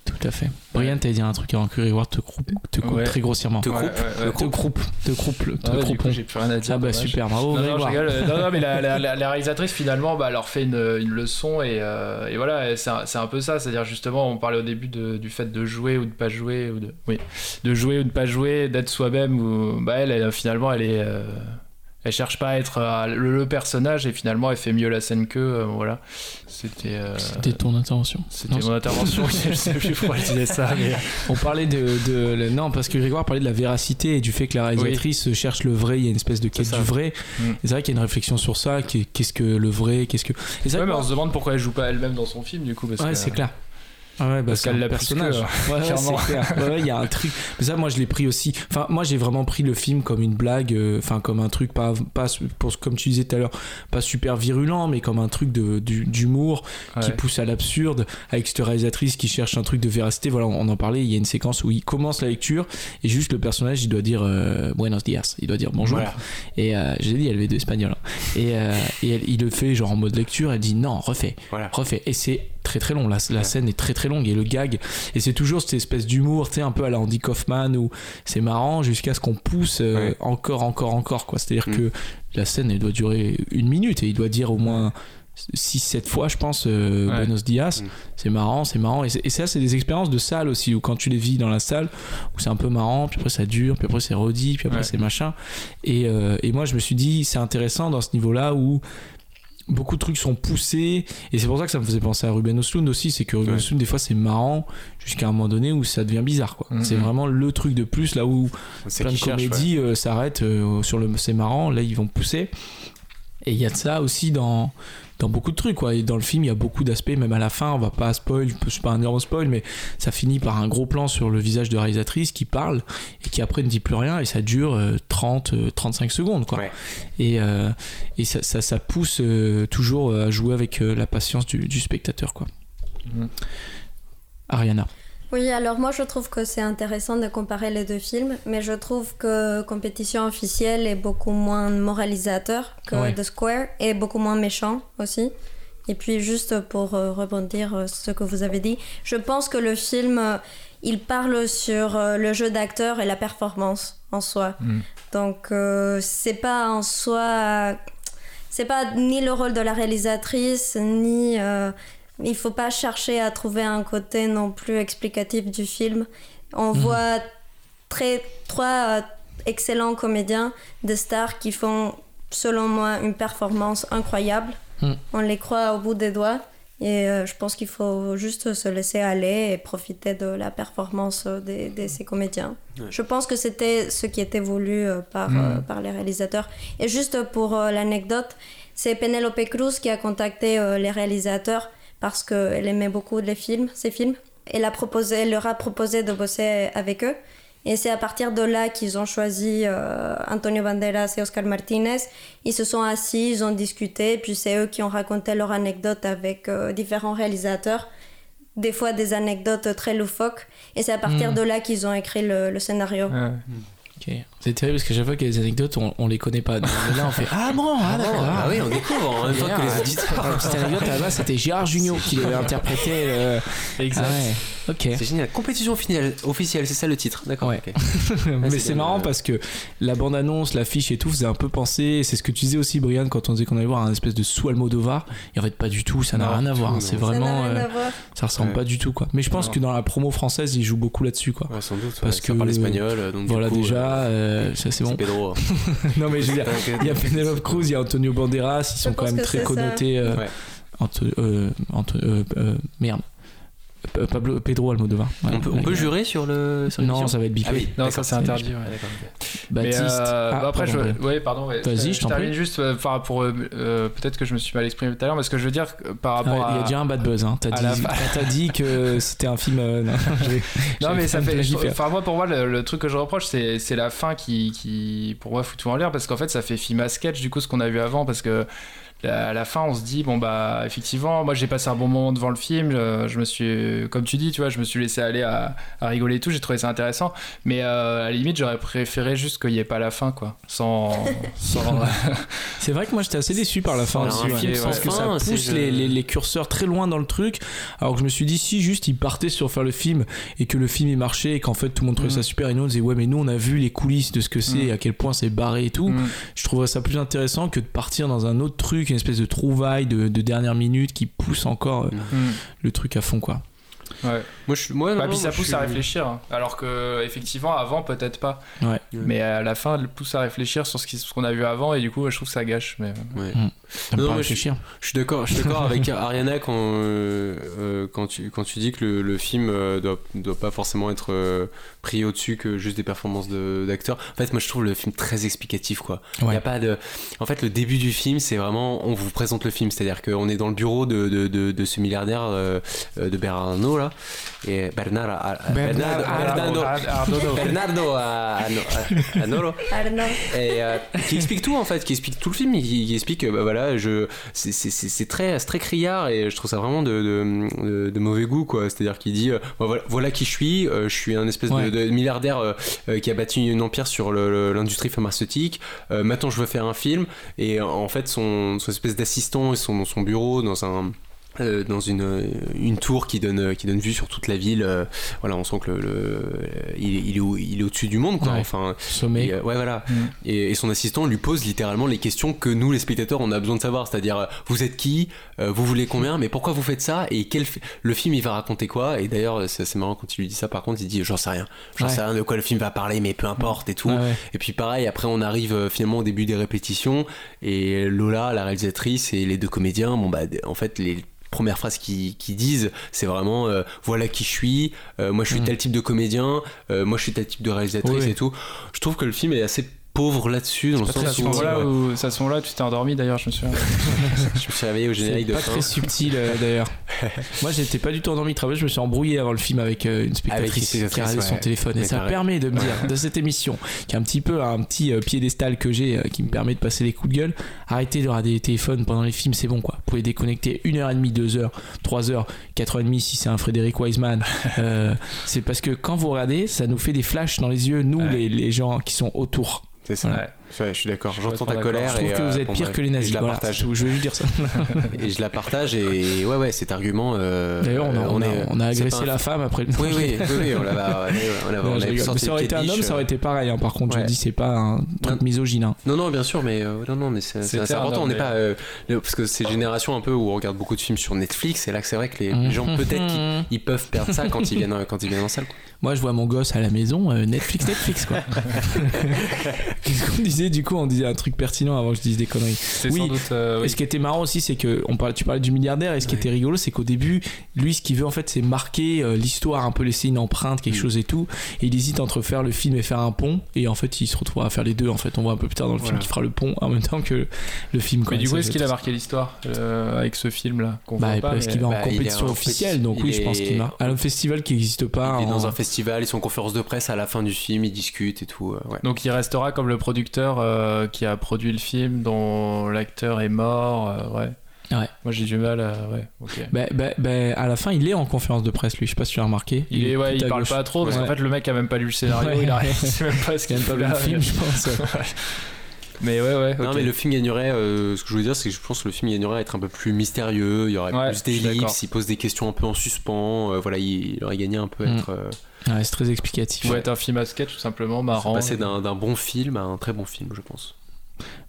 Tout à fait. Brian, t'allais dire un truc avant que Grégoire te coupe, te coupe très grossièrement. Te coupe, te coupe, te coupe, te coupe. J'ai plus rien à dire. Ah bah super, bravo. Non, non, non, non, mais la, la, la, réalisatrice finalement, bah, leur fait une, une leçon et, euh, et voilà, c'est un, un, peu ça. C'est-à-dire justement, on parlait au début de, du fait de jouer ou de pas jouer ou de, oui, de jouer ou de pas jouer, d'être soi-même. Ou bah elle, elle, finalement, elle est elle cherche pas à être euh, le, personnage et finalement elle fait mieux la scène que euh, voilà. C'était euh, c'était ton intervention. c'était mon intervention je sais plus pourquoi je disais ça mais... on parlait de, de, non parce que Grégoire parlait de la véracité et du fait que la réalisatrice cherche le vrai il y a une espèce de quête du vrai. Mm. c'est vrai qu'il y a une réflexion sur ça qu'est-ce que le vrai qu'est-ce que ouais, mais on se demande pourquoi elle joue pas elle-même dans son film du coup parce ouais c'est clair ah ouais, parce qu'elle l'a personnage. Que, ouais, ouais, ouais, il y a un truc. Mais ça, moi, je l'ai pris aussi. Enfin, moi, j'ai vraiment pris le film comme une blague, euh, enfin, comme un truc pas, pas pour, comme tu disais tout à l'heure, pas super virulent, mais comme un truc de d'humour qui pousse à l'absurde, avec cette réalisatrice qui cherche un truc de véracité. Voilà, on, en parlait. Il y a une séquence où il commence la lecture et juste le personnage, il doit dire euh, Buenos dias, il doit dire bonjour. Et euh, j'ai dit, elle avait deux espagnols. Hein. Et, et il le fait genre en mode lecture. Elle dit non, refais, refais. Et c'est très très long. La, la scène est très très longue et le gag. Et c'est toujours cette espèce d'humour, tu sais, un peu à la Andy Kaufman où c'est marrant jusqu'à ce qu'on pousse euh, encore, encore, encore. quoi. C'est-à-dire mm. que la scène, elle doit durer une minute et il doit dire au moins 6-7 fois, je pense, euh, Buenos Dias. Mm. C'est marrant, c'est marrant. Et, ça, c'est des expériences de salle aussi, où quand tu les vis dans la salle, où c'est un peu marrant, puis après ça dure, puis après c'est redit, puis après c'est machin. Et, euh, et moi, je me suis dit, c'est intéressant dans ce niveau-là où beaucoup de trucs sont poussés. Et c'est pour ça que ça me faisait penser à Ruben Östlund aussi c'est que Ruben Östlund des fois c'est marrant jusqu'à un moment donné où ça devient bizarre quoi. Mm-hmm. c'est vraiment le truc de plus là où plein de comédies euh, s'arrêtent euh, sur le c'est marrant là ils vont pousser. Et il y a de ça aussi dans dans beaucoup de trucs quoi. Et dans le film il y a beaucoup d'aspects même à la fin on va pas spoil c'est pas un euro spoil mais ça finit par un gros plan sur le visage de réalisatrice qui parle et qui après ne dit plus rien et ça dure 30 euh, 35 euh, secondes quoi. Et, euh, et ça, ça, ça pousse toujours à jouer avec la patience du, du spectateur quoi. Mm. Ariana oui, alors moi je trouve que c'est intéressant de comparer les deux films, mais je trouve que Compétition officielle est beaucoup moins moralisateur que The Square et beaucoup moins méchant aussi. Et puis juste pour euh, rebondir sur euh, ce que vous avez dit, je pense que le film, euh, il parle sur le jeu d'acteur et la performance en soi. Mm. Donc c'est pas en soi... C'est pas ni le rôle de la réalisatrice, ni il faut pas chercher à trouver un côté non plus explicatif du film. On mhm. voit très, trois euh, excellents comédiens de stars qui font, selon moi, une performance incroyable. Mhm. On les croit au bout des doigts. Et euh, je pense qu'il faut juste se laisser aller et profiter de la performance de, ces comédiens. Je pense que c'était ce qui était voulu euh, par, mhm. par les réalisateurs. Et juste pour l'anecdote, c'est Penelope Cruz qui a contacté les réalisateurs parce qu'elle aimait beaucoup les films, ces films. Elle, a proposé, elle leur a proposé de bosser avec eux. Et c'est à partir de là qu'ils ont choisi euh, Antonio Banderas et Oscar Martinez. Ils se sont assis, ils ont discuté, puis c'est eux qui ont raconté leurs anecdotes avec euh, différents réalisateurs. Des fois des anecdotes très loufoques. Et c'est à partir hmm. de là qu'ils ont écrit le, scénario. C'est terrible parce que chaque fois qu'il y a des anecdotes, on, on les connaît pas. Donc là, on fait Ah bon, ah, ah d'accord. Ah, oui, on découvre en même temps que les auditeurs. La petite anecdote à la base, c'était Gérard Junior qui l'avait interprété. Euh... Exact. Ah ouais. C'est génial. Compétition officielle, c'est ça le titre. D'accord. Ouais. Mais c'est marrant parce que la bande-annonce, l'affiche et tout faisait un peu penser. C'est ce que tu disais aussi, Brian, quand on disait qu'on allait voir un espèce de sous Almodovar. Et en fait, pas du tout. Ça n'a rien à voir. C'est vraiment. Ça, euh, ça ressemble pas du tout, quoi. Mais je pense que dans la promo française, ils jouent beaucoup là-dessus, quoi. Ouais, sans doute. Parce que. parle espagnol. Donc voilà, déjà. Euh, ça, c'est bon. Pedro. non, mais je veux dire, il y a Penelope Cruz, il y a Antonio Banderas. Ils sont quand même très connotés. Euh, entre, euh, entre, euh, merde Pablo, Pedro Almodovar. on peut, on peut jurer sur le. Sur non, ça va être bipé. Ah oui, non, ça c'est interdit. Ouais. Baptiste. Euh, ah, après, pardon, je, ouais, pardon. Ouais, Vas-y, je, prie. juste euh, pour euh, peut-être que je me suis mal exprimé tout à l'heure, parce que je veux dire par rapport à. Il y a déjà un bad buzz. Hein. T'as dit, que c'était un film. non, non mais ça fait. Enfin moi, pour moi, le, le, truc que je reproche, c'est la fin qui, qui, pour moi, fout tout en l'air, parce qu'en fait, ça fait film à sketch du coup ce qu'on a vu avant, parce que à la fin, on se dit bon bah effectivement, moi j'ai passé un bon moment devant le film. Je, me suis, comme tu dis, tu vois, je me suis laissé aller à, rigoler et tout. J'ai trouvé ça intéressant, mais euh, à la limite, j'aurais préféré juste qu'il n'y ait pas la fin, quoi. Sans. c'est vrai que moi j'étais assez déçu par la fin du film parce que ça pousse les, les, curseurs très loin dans le truc. Alors que je me suis dit si juste ils partaient sur faire le film et que le film est marché et qu'en fait tout le monde trouvait ça mm. super et nous on disait ouais mais nous on a vu les coulisses de ce que c'est, mm. à quel point c'est barré et tout. Mm. Je trouverais ça plus intéressant que de partir dans un autre truc une espèce de trouvaille de, dernière minute qui pousse encore euh, mm. le truc à fond quoi. Ouais. Moi, je, moi, bah, puis ça pousse à réfléchir. Hein. Alors que, effectivement, avant, peut-être pas. Ouais. Mais à la fin, elle pousse à réfléchir sur ce qu'on a vu avant, et du coup, je trouve que ça gâche. Mais... Ouais. Mm. Non, réfléchir. Je, suis d'accord. Je suis d'accord avec Ariana quand euh, euh, quand tu quand tu dis que le, le film doit doit pas forcément être pris au-dessus que juste des performances d'acteurs. En fait, moi, je trouve le film très explicatif, quoi. Il y a pas de. En fait, le début du film, c'est vraiment on vous présente le film, c'est-à-dire qu'on est dans le bureau de, de, de, de ce milliardaire de Bernardo là et Bernardo Bernardo Bernardo Anoro et qui explique tout en fait qui explique tout le film il, explique bah voilà je c'est très très criard et je trouve ça vraiment de, de, de mauvais goût quoi. C'est à dire qu'il dit voilà, voilà, qui je suis je suis un espèce de, milliardaire qui a bâti une empire sur l'industrie pharmaceutique. Maintenant je veux faire un film et en fait son, son espèce d'assistant et son, son bureau dans un euh, dans une, une tour qui donne, qui donne vue sur toute la ville. Euh, voilà, on sent que le, il, il, est, il est au-dessus du monde, quoi. enfin, sommet. Euh, ouais, voilà. Mm. Et, son assistant lui pose littéralement les questions que nous, les spectateurs, on a besoin de savoir. C'est-à-dire, vous êtes qui? Vous voulez combien? Mais pourquoi vous faites ça? Et quel le film, il va raconter quoi? Et d'ailleurs, c'est assez marrant quand il lui dit ça. Par contre, il dit, j'en sais rien. J'en sais rien de quoi le film va parler, mais peu importe et tout. Et puis pareil, après, on arrive finalement au début des répétitions et Lola, la réalisatrice, et les deux comédiens, bon bah, en fait, les première phrase qu'ils disent, c'est vraiment euh, voilà qui je suis, euh, moi je suis mm. tel type de comédien, euh, moi je suis tel type de réalisatrice et tout. Je trouve que le film est assez pauvre là-dessus dans le sens où, là où ça sont là tu t'es endormi d'ailleurs je me suis je me suis réveillé au générique de pas très subtil d'ailleurs. Moi j'étais pas du tout endormi travail je me suis embrouillé avant le film avec une spectatrice qui a regardé son téléphone. Et ça permet de me dire de cette émission qui est un petit peu un petit piédestal que j'ai qui me permet de passer les coups de gueule arrêtez de regarder les téléphones pendant les films c'est bon quoi. Vous pouvez déconnecter une heure et demie deux heures trois heures quatre heures et demie si c'est un Frédéric Wiseman. C'est parce que quand vous regardez ça nous fait des flashs dans les yeux nous les, les gens qui sont autour c'est ça. Je suis d'accord. J'entends ta colère. Je trouve que vous êtes pire que les nazis. Je la partage. Je vais juste dire ça. et je la partage. Et ouais, ouais, cet argument. Euh, D'ailleurs, on, a, on, a, on a agressé la femme après le. Oui, oui, oui, on l'a. On ça aurait été un homme, ça aurait été pareil. Hein. Par contre, je dis, c'est pas un truc misogyne. Hein. Non, non, bien sûr, mais euh, non, non, mais c'est important. On n'est pas euh, parce que c'est génération un peu où on regarde beaucoup de films sur Netflix. Et là, c'est vrai que les gens peut-être ils peuvent perdre ça quand ils viennent quand ils viennent en salle. Moi, je vois mon gosse à la maison, Netflix, Netflix, quoi. Qu'est-ce qu'on du coup On disait un truc pertinent avant que je dise des conneries. Oui. Euh, et ce qui était marrant aussi, c'est que on parlait, tu parlais du milliardaire, et ce qui était rigolo, c'est qu'au début, lui, ce qu'il veut en fait, c'est marquer euh, l'histoire, un peu laisser une empreinte, quelque mm. chose et tout. Et il hésite entre faire le film et faire un pont, et en fait, il se retrouve à faire les deux. En fait, on voit un peu plus tard dans le film qu'il fera le pont en même temps que le film. Mais du coup, est-ce qu'il a marqué l'histoire euh, avec ce film-là bah, Parce qu'il va en bah, compétition officielle, donc oui, je pense qu'il. À un festival qui n'existe pas. Il est dans un festival, ils sont en conférence de presse à la fin du film, ils discutent et tout. Donc il restera comme le producteur qui a produit le film dont l'acteur est mort. Euh, ouais. Ouais. Moi j'ai du mal à. Ouais, ok. Bah, bah, bah, à la fin, il est en conférence de presse, lui. Je sais pas si tu as remarqué. Il, est, ouais, il parle pas trop parce qu'en fait, le mec a même pas lu le scénario. Il a rien. C'est même pas ce qu'il a pas vu le film, je pense. Mais ouais, ouais. Non, mais le film gagnerait. Euh, ce que je voulais dire, c'est que je pense que le film gagnerait à être un peu plus mystérieux. Il y aurait plus d'ellipses. Il pose des questions un peu en suspens. Euh, voilà, il, aurait gagné un peu à mm. être. Ouais, c'est très explicatif. Il être un film à sketch, tout simplement, marrant. Passer d'un bon film à un très bon film, je pense.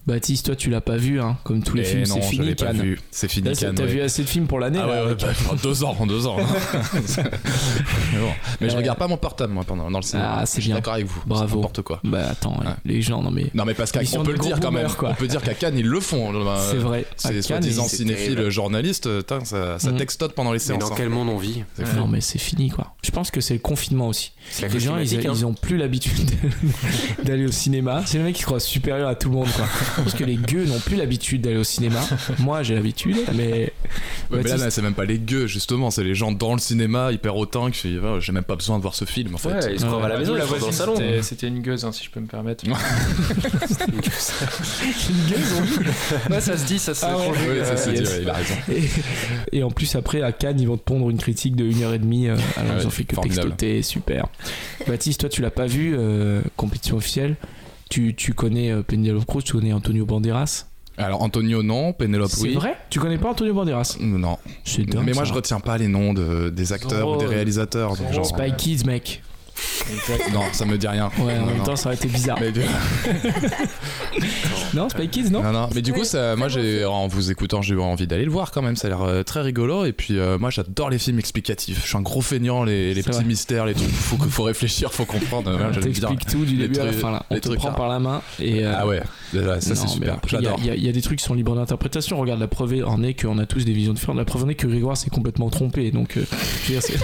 Baptiste, toi tu l'as pas vu, hein, comme tous les Eh films, c'est fini Cannes. vu. C'est fini Cannes. T'as ouais. vu assez de films pour l'année Ah là, ouais, ouais, avec- bah, en deux ans, en deux ans. mais bon. Mais je Euh, regarde pas mon portable moi pendant dans le cinéma. Ah, c'est Je suis bien. D'accord avec vous. Bravo. C'est N'importe quoi. Bah attends, Ouais. les gens, non mais. Non mais parce Ils sont qu'on peut le dire gros quand même. On peut dire qu'à Cannes ils le font. Euh, C'est vrai. À C'est Cannes, soi-disant cinéphile, journaliste, putain, ça, ça Mm. textote pendant les Mais séances. dans hein. quel monde on vit fou. Non mais c'est fini quoi. Je pense que c'est le confinement aussi. C'est la Les gens hein. ils ont plus l'habitude d'aller au cinéma. C'est le mec qui se croit supérieur à tout le monde quoi. Parce que les gueux n'ont plus l'habitude d'aller au cinéma. Moi j'ai l'habitude, mais Ouais, mais là, Baptiste- c'est même pas les gueux, justement, c'est les gens dans le cinéma hyper autant qui font ah, j'ai même pas besoin de voir ce film en fait. Ouais, ils se croient à la maison, la sont dans le voisine, salon. c'était- C'était une gueuse, hein, si je peux me permettre. ouais, ça se dit, ça se Ah ouais. conjugue, Ouais, ça, euh, yes. dit, ouais, il a raison. et, et en plus après à Cannes ils vont te pondre une critique de 1h30 euh, alors Ouais, ils ont fait que textoter, super. Baptiste, toi tu l'as pas vu, euh, compétition officielle? Tu, tu connais euh, Penelope Cruz, tu connais Antonio Banderas? Alors Antonio non, Penelope C'est oui. vrai? Tu connais pas Antonio Banderas? Non. C'est dingue. Mais moi ça. je retiens pas les noms de, des acteurs Zorro, ou des réalisateurs. donc Zorro. genre, Spy Kids, mec. Non, ça me dit rien. Ouais, en Non, même non. temps, ça aurait été bizarre. Mais du... Non, Spy Kids, non non, non. Mais du coup, ça, moi, j'ai, en vous écoutant, j'ai eu envie d'aller le voir quand même. Ça a l'air euh, très rigolo. Et puis, euh, moi, j'adore les films explicatifs. Je suis un gros feignant, les, petits vrai. mystères, les trucs. Faut, faut réfléchir, faut comprendre. Ouais, t'explique tout du début à la trucs- fin là. On les te trucs prend là. par la main et. euh, Ah ouais, ça c'est super. après, Il y, a- J'adore. il y a- il y a des trucs qui sont libres d'interprétation. Regarde, la preuve en est qu'on a tous des visions différentes. La preuve en est que Grégoire s'est complètement trompé. Donc, euh, je veux dire, c'est-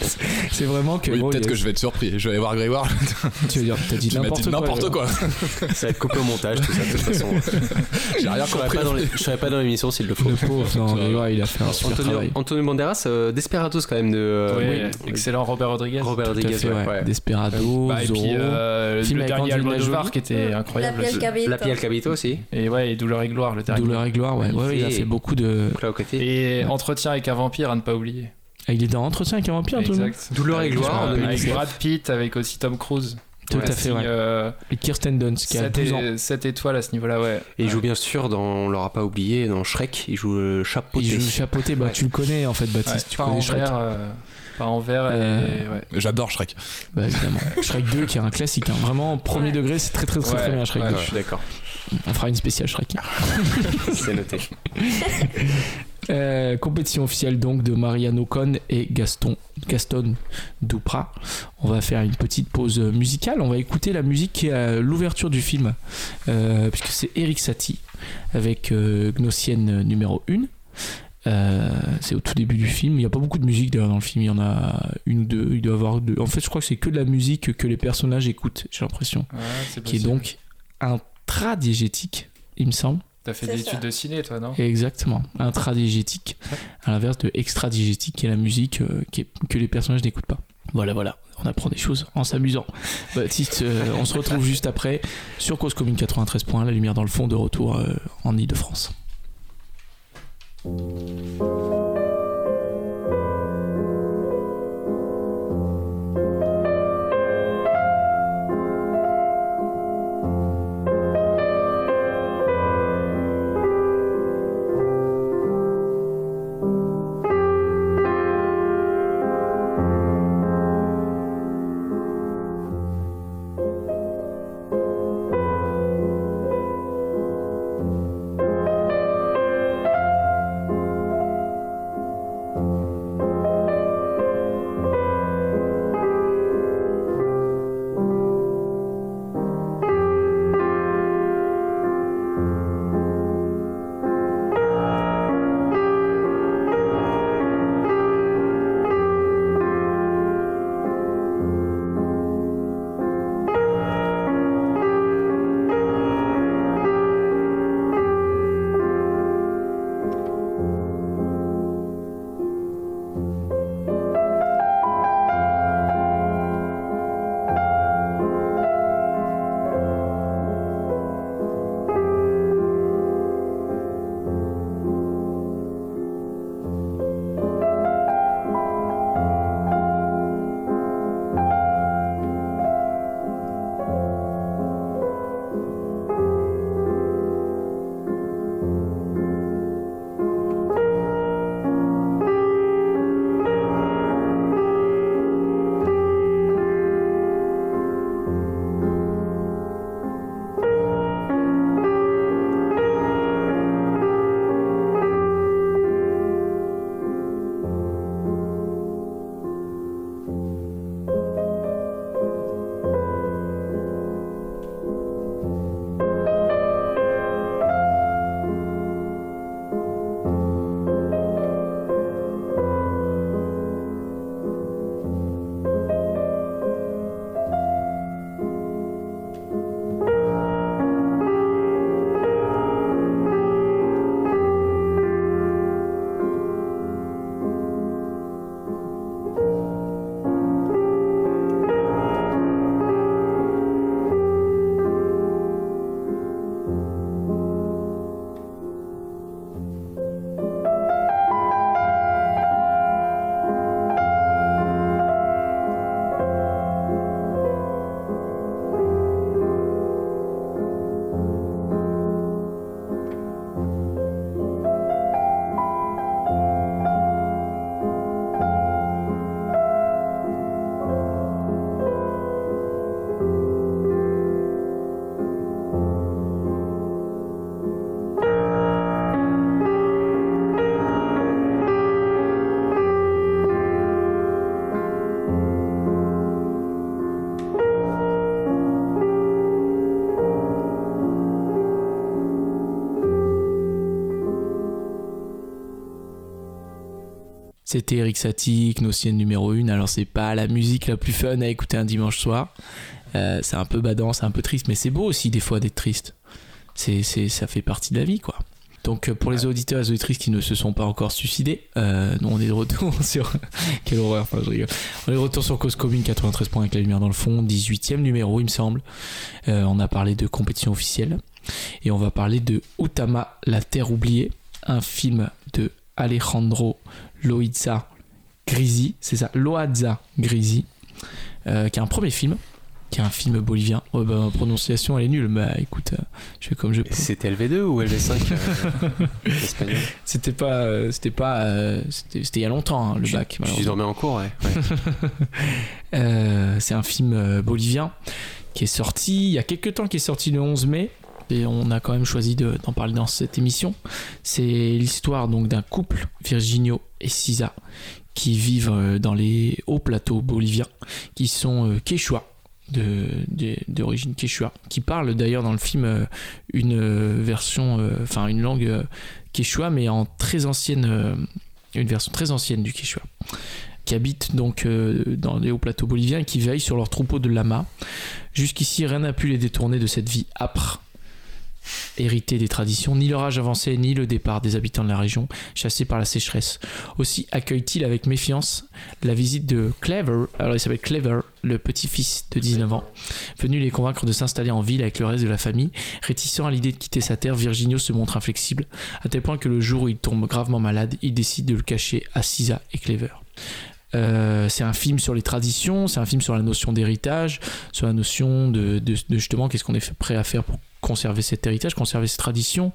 c'est vraiment que. Oui, peut-être a- que je vais être surpris. Je vais aller voir Grégoire. Tu veux dire, t'as dit n'importe dit quoi. n'importe quoi. Ça va être coupé au montage, tout ça, de toute façon. J'ai rien Je compris. pas dans les- je serai pas dans l'émission s'il le faut. Le pauvre, non, Grégoire, il a fait un super Antonio, travail. Antonio Banderas, euh, Desperados quand même de euh, oui, excellent Robert Rodriguez. Robert Rodriguez. fait, ouais, ouais. ouais. Desperado, Bah, et Zorro. puis euh, Film le avec dernier Almodovar qui était incroyable. piel. La Pia Cabito aussi. Et ouais, et Douleur et gloire, le dernier. Douleur et gloire, ouais. il a fait beaucoup de. Et Entretien avec un vampire à ne pas oublier. Ah, il est dans Entretien avec un vampire, Antonio Exact. Douleur et gloire, euh, en Avec 2017. Brad Pitt, avec aussi Tom Cruise. Tout Ouais, à fait, ouais. Euh, Et Kirsten Dunst, qui a 7, 12 ans. étoiles à ce niveau-là, ouais. Et il joue bien sûr dans, on l'aura pas oublié, dans Shrek, il joue le chapeau. Il joue chapeauté, bah Ouais. tu le connais en fait, Baptiste. Ouais, tu connais en Shrek. vert. euh, pas en vert Euh, ouais. J'adore Shrek. Bah évidemment. Shrek 2 qui est un classique. hein. Vraiment, premier Ouais. degré, c'est très très très, très bien Shrek ouais, 2. Je suis d'accord, On fera une spéciale Shrek. c'est noté. Euh, compétition officielle donc de Mariano Con et Gaston, Gaston Duprat. On va faire une petite pause musicale. On va écouter la musique qui est à l'ouverture du film, euh, puisque c'est Eric Satie avec euh, Gnossienne numéro 1. Euh, c'est au tout début du film. Il n'y a pas beaucoup de musique d'ailleurs dans le film. Il y en a une ou deux. Il doit y avoir deux. En fait, je crois que c'est que de la musique que les personnages écoutent. J'ai l'impression. C'est Qui est donc intradiégétique, il me semble. T'as fait des ça. études de ciné, toi, non? Exactement, intradigétique, à l'inverse de extradigétique, qui est la musique euh, qui est- que les personnages n'écoutent pas. Voilà, voilà, on apprend des choses en s'amusant. Baptiste, euh, on se retrouve juste après sur Cause Commune 93.1, la lumière dans le fond, de retour euh, en Ile-de-France. C'était Eric Satie, Nocienne numéro 1. Alors, c'est pas la musique la plus fun à écouter un dimanche soir. Euh, c'est un peu badant, c'est un peu triste, mais c'est beau aussi des fois d'être triste. C'est, c'est, ça fait partie de la vie, quoi. Donc euh, pour les auditeurs et les auditrices qui ne se sont pas encore suicidés, euh, nous on est de retour sur... Quelle horreur, enfin je rigole. On est de retour sur Cause Commune 93 points avec la lumière dans le fond, 18ème numéro il me semble. Euh, on a parlé de compétition officielle. Et on va parler de Utama, la terre oubliée, un film de Alejandro Loiza Grisi, c'est ça, Loaiza Grisi, euh, qui est un premier film, qui est un film bolivien. Oh, bah, ma prononciation elle est nulle, bah écoute, euh, je fais comme je peux. C'était LV2 ou LV5 euh, C'était pas, c'était pas, c'était il y a longtemps hein, le Je- bac. Je suis malheureusement. dormi en cours, ouais. ouais. C'est un film bolivien qui est sorti il y a quelques temps, qui est sorti le 11 mai. Et on a quand même choisi de- d'en parler dans cette émission. C'est l'histoire donc d'un couple, Virginio et Cisa, qui vivent euh, dans les hauts plateaux boliviens, qui sont euh, quechua, d'origine quechua, qui parlent d'ailleurs dans le film euh, une version, enfin une langue quechua, mais en très ancienne, une version très ancienne du quechua qui habitent donc dans les hauts plateaux boliviens et qui veillent sur leur troupeau de lamas. Jusqu'ici, rien n'a pu les détourner de cette vie âpre, héritée des traditions, ni leur âge avancé, ni le départ des habitants de la région, chassés par la sécheresse. Aussi accueille-t-il avec méfiance la visite de Clever, alors il s'appelle Clever, le petit-fils de 19 ans, venu les convaincre de s'installer en ville avec le reste de la famille. Réticent à l'idée de quitter sa terre, Virginio se montre inflexible, à tel point que le jour où il tombe gravement malade, il décide de le cacher à Sisa et Clever. Euh, c'est un film sur les traditions, c'est un film sur la notion d'héritage, sur la notion de, de- justement qu'est-ce qu'on est prêt à faire pour conserver cet héritage, conserver ces traditions.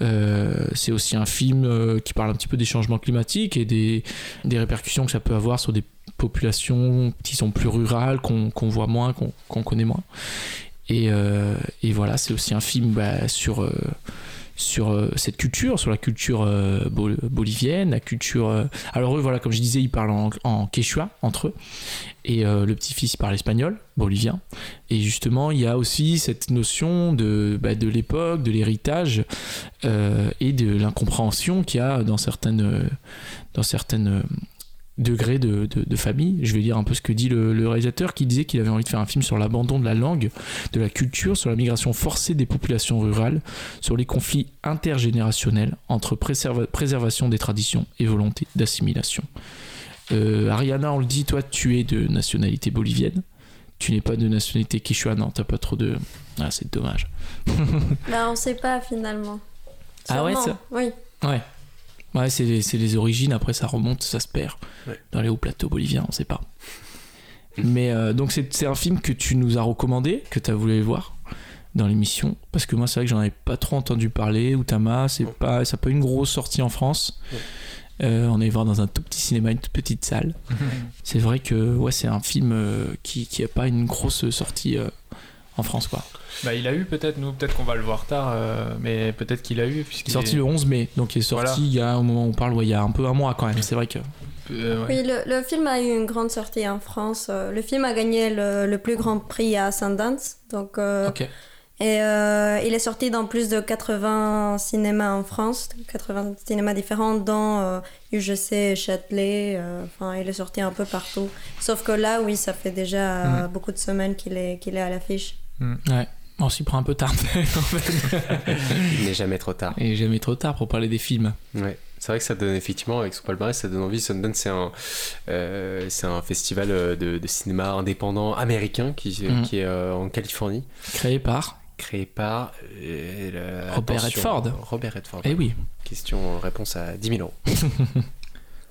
Euh, c'est aussi un film euh, qui parle un petit peu des changements climatiques et des, des répercussions que ça peut avoir sur des populations qui sont plus rurales, qu'on voit moins, qu'on connaît moins. Et, euh, et voilà, c'est aussi un film bah, sur, sur euh, cette culture, sur la culture euh, bol- bolivienne, la culture. euh, alors eux, voilà, comme je disais, ils parlent en, quechua entre eux, et le petit-fils parle espagnol, bolivien. Et justement, il y a aussi cette notion de, bah, de l'époque, de l'héritage et de l'incompréhension qu'il y a dans certaines, dans certaines degrés de, de, de famille. Je vais dire un peu ce que dit le, le réalisateur qui disait qu'il avait envie de faire un film sur l'abandon de la langue, de la culture, sur la migration forcée des populations rurales, sur les conflits intergénérationnels entre préserva- préservation des traditions et volonté d'assimilation. Euh, Ariana, on le dit, toi tu es de nationalité bolivienne. Tu n'es pas de nationalité quechua, non, t'as pas trop de. Ah, c'est dommage. Bah, on sait pas finalement. Ah ouais, ça- Oui. Ouais. Ouais, c'est les, origines, après ça remonte, ça se perd. Ouais. Dans les hauts plateaux boliviens, on sait pas. Mais euh, donc c'est un film que tu nous as recommandé, que tu as voulu voir dans l'émission. Parce que moi, c'est vrai que j'en avais pas trop entendu parler. Utama, c'est pas, ça n'a pas eu une grosse sortie en France. Euh, on est voir dans un tout petit cinéma, une toute petite salle. c'est vrai que ouais, c'est un film euh, qui qui a pas une grosse sortie en France, quoi. Bah, il a eu peut-être, nous, peut-être qu'on va le voir tard, euh, mais peut-être qu'il a eu. Il est Puisqu'il sorti le 11 mai, donc il est sorti Voilà. il y a au moment où on parle, ouais, il y a un peu un mois quand même. C'est vrai que. Euh, ouais. Oui, le, le film a eu une grande sortie en France. Euh, Le film a gagné le, le plus grand prix à Sundance. Donc, euh, Ok. Et euh, il est sorti dans plus de 80 cinémas en France, 80 cinémas différents, dont euh, UGC, Châtelet. euh, Enfin, il est sorti un peu partout. Sauf que là, oui, ça fait déjà euh, beaucoup de semaines qu'il est, qu'il est à l'affiche. Ouais, on s'y prend un peu tard en fait. Il n'est jamais trop tard. Et jamais trop tard pour parler des films. Ouais. C'est vrai que ça donne effectivement, avec son palmarès, ça donne envie. Sundance, c'est un, euh, c'est un festival euh, de, de cinéma indépendant américain qui, Mhm. qui est euh, en Californie, Créé par. créé par euh, Robert Redford. Robert Redford. Eh oui. Question, réponse à 10 000 euros.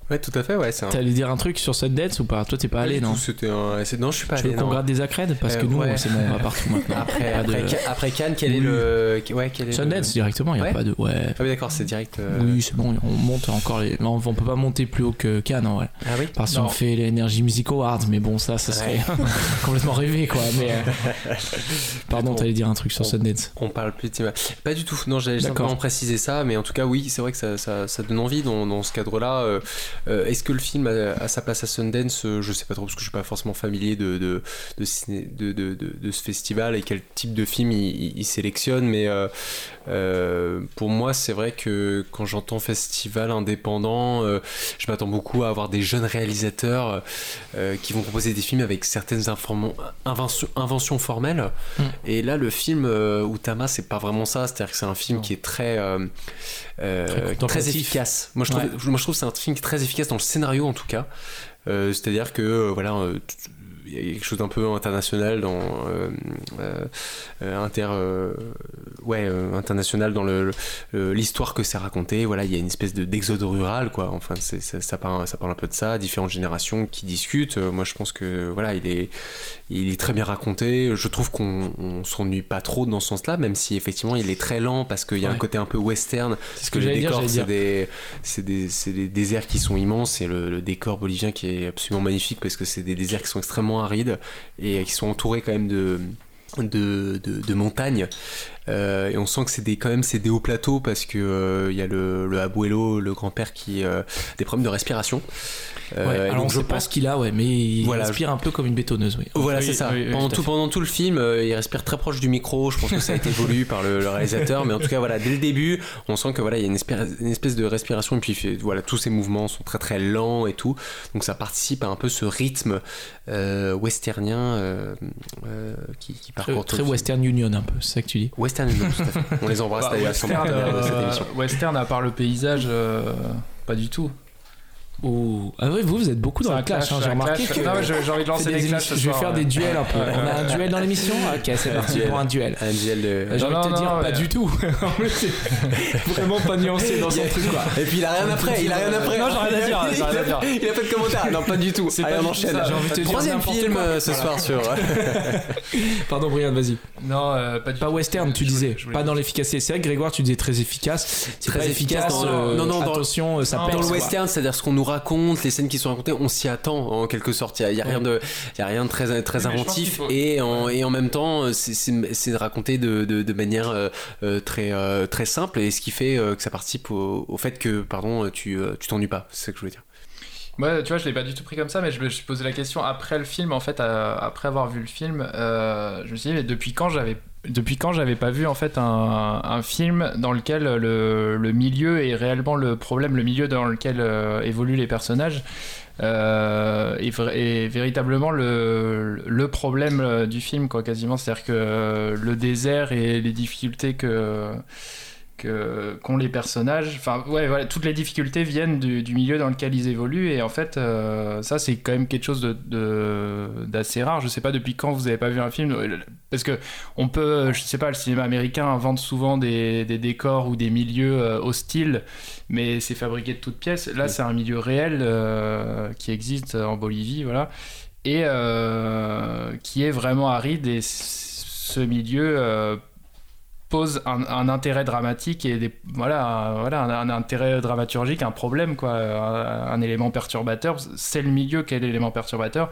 ouais, tout à fait, ouais. C'est un... T'allais dire un truc sur Sundance ou pas? Toi, t'es pas allé, non? C'était un... Non, je suis pas Tu veux allé. qu'on gratte des accrèdes? Parce que Euh, nous, ouais. c'est bon, on va partout maintenant. Après, de- après, après Cannes, quel est le. Ouais, quel est le- directement, il y a Ouais. pas de. Ouais. Ah oui, d'accord, c'est direct. euh, Oui, c'est bon, on monte encore les. Non, on peut pas monter plus haut que Cannes, vrai. Ah oui? Parce qu'on fait l'Energy Music Awards, mais bon, ça, ça serait complètement rêvé, quoi. Mais. euh, Pardon, On- t'allais dire un truc sur on- Sundance. On parle plus de. Pas du tout, non, j'allais simplement préciser ça, mais en tout cas, oui, c'est vrai que ça, ça, ça donne envie dans, dans ce cadre-là. Euh, Est-ce que le film a, a sa place à Sundance? Euh, Je sais pas trop parce que je suis pas forcément familier de, de, de, ciné- de, de- de- de ce festival et quel type de film il, il- il sélectionne. Mais euh, euh, pour moi, c'est vrai que quand j'entends festival indépendant, je m'attends beaucoup à avoir des jeunes réalisateurs qui vont proposer des films avec certaines inventions, inventions formelles. Mm. Et là, le film euh, Utama, c'est pas vraiment ça. C'est-à-dire que c'est un film qui est très, euh, Très efficace. Moi, je trouve, Ouais. moi, je trouve que c'est un film très efficace dans le scénario, en tout cas. Euh, C'est-à-dire que, euh, voilà. Y a quelque chose d'un peu international dans euh, euh, euh, inter ouais international dans le l'histoire que c'est raconté. Voilà il y a une espèce de d'exode rural quoi. Enfin c'est ça, ça parle ça parle un peu de ça. Différentes générations qui discutent. Moi je pense que voilà il est il est très bien raconté. Je trouve qu'on on s'ennuie pas trop dans ce sens-là même si effectivement il est très lent parce qu'il y a un côté un peu western. C'est ce que les j'allais dire, c'est des c'est des c'est des déserts qui sont immenses. Et le, le décor bolivien qui est absolument magnifique parce que c'est des déserts qui sont extrêmement arides et qui sont entourés quand même de montagnes et on sent que c'est des quand même c'est des hauts plateaux parce que euh, il y a le, le abuelo le grand-père qui euh, a des problèmes de respiration Euh, Ouais, alors donc je pense ce qu'il a, ouais, mais il Voilà, respire un peu comme une bétonneuse, oui. voilà, Oui, c'est ça. oui, oui, pendant, tout pendant tout le film, euh, il respire très proche du micro. Je pense que ça a été voulu par le, le réalisateur. Mais en tout cas, voilà, dès le début, on sent que voilà, il y a une espèce, une espèce de respiration. Et puis, voilà, tous ses mouvements sont très très lents et tout. Donc, ça participe à un peu ce rythme euh, westernien euh, euh, qui, qui Très, parcourt tout très. Western Union un peu, c'est ça que tu dis? Western Union, tout à fait. On les embrasse Bah, d'ailleurs. western, partenaire de cette euh, émission. western, à part le paysage, euh, pas du tout. Ouh. Ah ouais, vous, vous êtes beaucoup dans un clash, hein, j'ai remarqué clash. que... Non, j'ai j'ai envie de lancer des des clashs je vais faire des duels un peu. On a un duel dans l'émission Ok, c'est parti pour un duel. Un duel de. J'ai envie de te dire, non, pas du tout. Vraiment pas nuancé dans son truc, quoi. Et puis il a rien après, il a rien après. Non, j'ai rien à dire, j'ai rien à dire. Il a pas de commentaire. Non, pas du tout. C'est Allez, on enchaîne. j'ai envie de te dire Troisième film euh, ce soir sur. Pardon, Brian, vas-y. Non, euh, pas du Pas western, tu disais. Pas dans l'efficacité. C'est vrai que Grégoire, tu disais très efficace. C'est Très efficace. non, non, dans- Attention, ça dans le western, c'est-à-dire ce qu'on nous raconte, les scènes qui sont racontées, on s'y attend en quelque sorte. Il y a, rien de, y a rien de très très inventif faut- et en et en même temps, c'est- raconté de, de, de manière euh, euh, très euh, très simple et ce qui fait que ça participe au, au fait que pardon, tu tu t'ennuies pas. C'est ce que je voulais dire. Ouais, tu vois, je l'ai pas du tout pris comme ça, mais je me suis posé la question après le film, en fait, après avoir vu le film, euh, je me suis dit, mais depuis quand j'avais, depuis quand j'avais pas vu en fait un, un film dans lequel le, le milieu est réellement le problème, le milieu dans lequel euh, évoluent les personnages. euh, est, véritablement le, le problème euh, du film, quoi, quasiment. C'est-à-dire que le désert et les difficultés que que qu'ont les personnages. Enfin, ouais, voilà, toutes les difficultés viennent du, du milieu dans lequel ils évoluent. Et en fait, euh, ça, c'est quand même quelque chose de, de- d'assez rare. Je sais pas depuis quand vous avez pas vu un film. Parce que on peut, je sais pas, le cinéma américain invente souvent des, des décors ou des milieux euh, hostiles, mais c'est fabriqué de toutes pièces. Là, c'est un milieu réel euh, qui existe en Bolivie, voilà. Et qui est vraiment aride. Et ce milieu. Pose un, un intérêt dramatique et des, voilà, un, voilà un, un intérêt dramaturgique, un problème, quoi, un, élément perturbateur. C'est le milieu qui est l'élément perturbateur.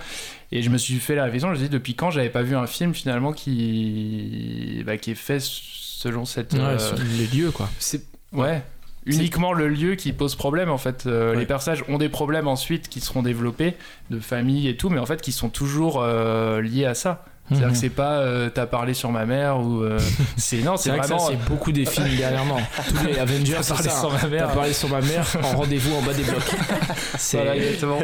Et je me suis fait la réflexion, je me suis dit depuis quand j'avais pas vu un film finalement qui, bah, qui est fait selon cette. Ouais, euh, les lieux, quoi. C'est ouais. Uniquement le lieu qui pose problème en fait. Euh, Ouais. Les personnages ont des problèmes ensuite qui seront développés de famille et tout, mais en fait qui sont toujours euh, liés à ça. C'est-à-dire Mhm. que c'est pas euh, t'as parlé sur ma mère ou euh, c'est non C'est c'est vrai que ça, vraiment c'est beaucoup des films dernièrement. Tous les Avengers, T'as parlé ça. sur ma T'as mère. parlé sur ma mère en rendez-vous en bas des blocs. C'est Voilà, exactement.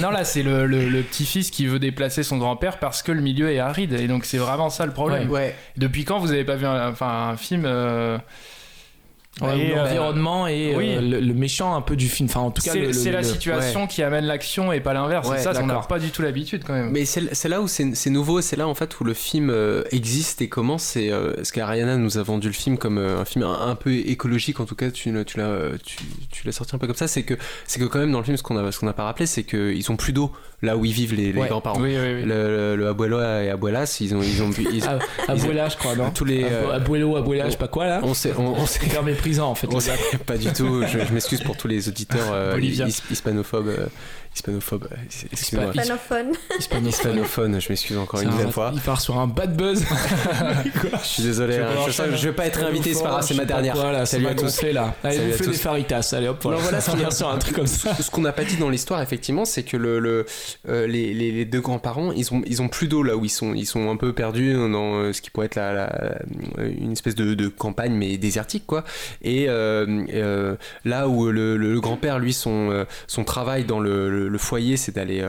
non, là, c'est le, le- le petit-fils qui veut déplacer son grand-père parce que le milieu est aride. Et donc, c'est vraiment ça le problème. ouais. Depuis quand vous avez pas vu un, enfin, un film euh, Ouais, et, euh, l'environnement et oui. euh, le, le méchant un peu du film. Enfin, en tout cas, C'est la situation qui amène l'action et pas l'inverse. Ouais, c'est ça, on n'a pas du tout l'habitude quand même. Mais c'est là où c'est nouveau, c'est là en fait où le film euh, existe et commence. C'est euh, ce qu'Ariana nous a vendu le film comme euh, un film un, un peu écologique, en tout cas tu, l'as- tu l'as tu, tu l'as sorti un peu comme ça. C'est que c'est que quand même dans le film ce qu'on a ce qu'on n'a pas rappelé, c'est qu'ils ont plus d'eau là où ils vivent les, les Ouais. grands-parents. Oui, oui, oui. Le, le, le abuelo et abuelas, ils ont ils ont ils- Ah, Abuela, je crois, non tous les Abuelo, Abuela, je sais pas quoi là. on sait on, on méprisant. en fait. Pas du tout. Je, je m'excuse pour tous les auditeurs euh, Olivia. His- hispanophones. euh, hispanophones. euh, Excuse-moi. Hispa- Panophone. Hispanophones. Je m'excuse encore une un- nouvelle fois. Il part sur un bad buzz. Je suis désolé. Je vais hein, pas Je, sens que je vais pas être invité, c'est pas grave, c'est ma dernière. Voilà, Salut c'est à tous. là. Allez, Salut vous des faritas. Allez hop, voilà. Non, voilà, finir sur un truc comme ça. Ce qu'on n'a pas dit dans l'histoire, effectivement, c'est que le, le, euh, les, les, les deux grands-parents, ils ont, ils ont plus d'eau là où ils sont. Ils sont un peu perdus dans euh, ce qui pourrait être la, la- une espèce de, de campagne, mais désertique, quoi. Et euh, euh, là où le, le- le grand-père, lui, son, son travail dans le, le- foyer, c'est d'aller.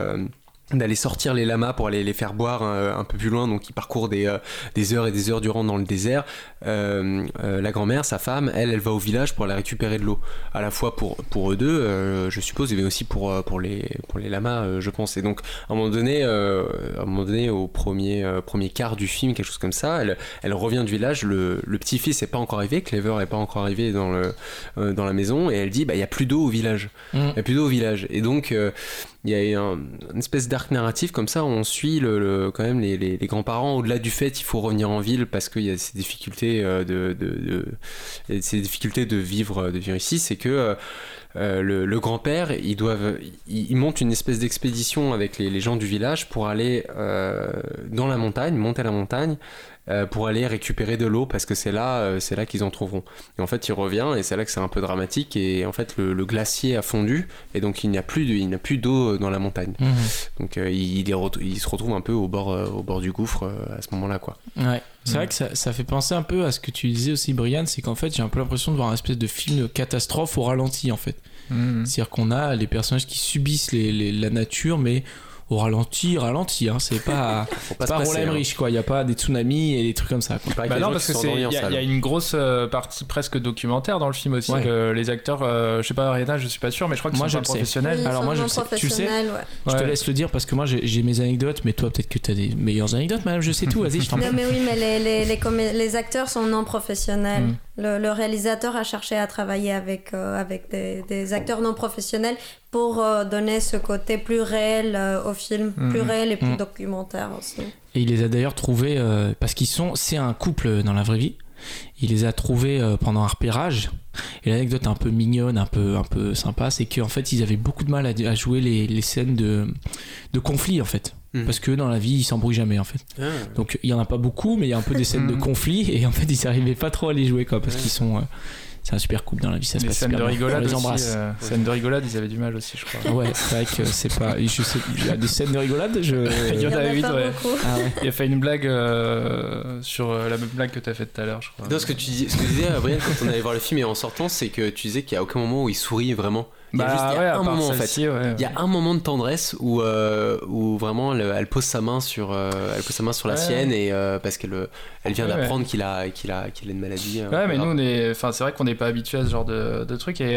D'aller sortir les lamas pour aller les faire boire euh, un peu plus loin donc il parcourt des, euh, des heures et des heures durant dans le désert Euh, euh, la grand-mère sa femme elle elle va au village pour aller récupérer de l'eau à la fois pour, pour eux deux, euh, je suppose, mais aussi pour, euh, pour, les, pour les lamas, euh, je pense. Et donc, à un moment donné, euh, à un moment donné au premier, premier quart du film, quelque chose comme ça, elle, elle revient du village, le, le petit-fils n'est pas encore arrivé, Clever n'est pas encore arrivé dans, le, euh, dans la maison, et elle dit, bah, il n'y a plus d'eau au village. Mm. Il n'y a plus d'eau au village. Et donc, euh, il y a un- une espèce d'arc narratif comme ça, où on suit quand même les, grands-parents, au-delà du fait qu'il faut revenir en ville parce qu'il y a ces difficultés euh, de, ces difficultés de vivre, de vivre ici, c'est que euh, euh, le, grand-père, ils doivent, une espèce d'expédition avec les, gens du village pour aller dans la montagne, monter la montagne, euh, pour aller récupérer de l'eau parce que c'est là, euh, c'est là qu'ils en trouveront. Et en fait, il revient et c'est là que c'est un peu dramatique et en fait le, le glacier a fondu et donc il n'y a plus, de- il n'y a plus d'eau dans la montagne. Mhm. Donc euh, il, il est re- il se retrouve un peu au bord, euh, au bord du gouffre euh, à ce moment-là, quoi. Ouais. C'est vrai que ça, ça fait penser un peu à ce que tu disais aussi, Brian, c'est qu'en fait, j'ai un peu l'impression de voir un espèce de film de catastrophe au ralenti, en fait. Mhm. C'est-à-dire qu'on a les personnages qui subissent les- les- la nature, mais au ralenti, ralenti, hein. C'est pas, pas se Roland hein. Emmerich, quoi. Il n'y a pas des tsunamis et des trucs comme ça, quoi. Bah qu'il y a non, parce que il y, a- y a une grosse euh, partie presque documentaire dans le film aussi Ouais. que les acteurs euh, je sais pas Ariana je suis pas sûr mais je crois qu'ils Moi, je pas Ils Alors moi, je non le sais. Tu sais ouais. Je te laisse le dire parce que moi, j'ai mes anecdotes, mais toi, peut-être que tu as des meilleures anecdotes, madame. Je sais tout. Vas-y, je t'en Non, prie. mais oui, mais les, les, les, comé- les acteurs sont non professionnels. Le, le réalisateur a cherché à travailler avec, euh, avec des, des acteurs non professionnels pour euh, donner ce côté plus réel euh, au film, plus Mm. réel et plus Mm. documentaire aussi. Et il les a d'ailleurs trouvés parce qu'ils sont, c'est un couple dans la vraie vie. Il les a trouvés pendant un repérage. Et l'anecdote un peu mignonne, un peu, un peu sympa, c'est qu'en fait, ils avaient beaucoup de mal à, à jouer les, les scènes de, de conflit, en fait. Mhm. Parce que dans la vie, ils s'embrouillent jamais, en fait. Ah. Donc il y en a pas beaucoup, mais il y a un peu des scènes de Mhm. conflit. Et en fait, ils n'arrivaient pas trop à les jouer, quoi. Parce qu'ils sont. euh, c'est un super couple dans la vie, ça se les passe scènes super de bien. rigolade On les aussi embrasse. euh, scènes de rigolade ils avaient du mal aussi je crois Ouais, c'est vrai que c'est pas. Je sais, il y a des scènes de rigolade. Je... Il y en a ouais. Ah ouais. il fait une blague euh, sur euh, la même blague que t'as faite tout à l'heure je crois Non, ce que tu dis, ce que disais, Brian, quand on allait voir le film et en sortant, c'est que tu disais qu'il y a aucun moment où il sourit vraiment. Il y a bah juste il y a ouais à un moment en fait. celle-ci, ouais. Il y a un moment de tendresse où, euh, où vraiment elle, elle pose sa main sur, euh, elle pose sa main sur la sienne et euh, parce qu'elle euh, elle vient d'apprendre qu'il a, qu'il a, qu'il a une maladie. Ouais, mais nous, est. Enfin, c'est vrai qu'on n'est pas habitué à ce genre de, de truc. Et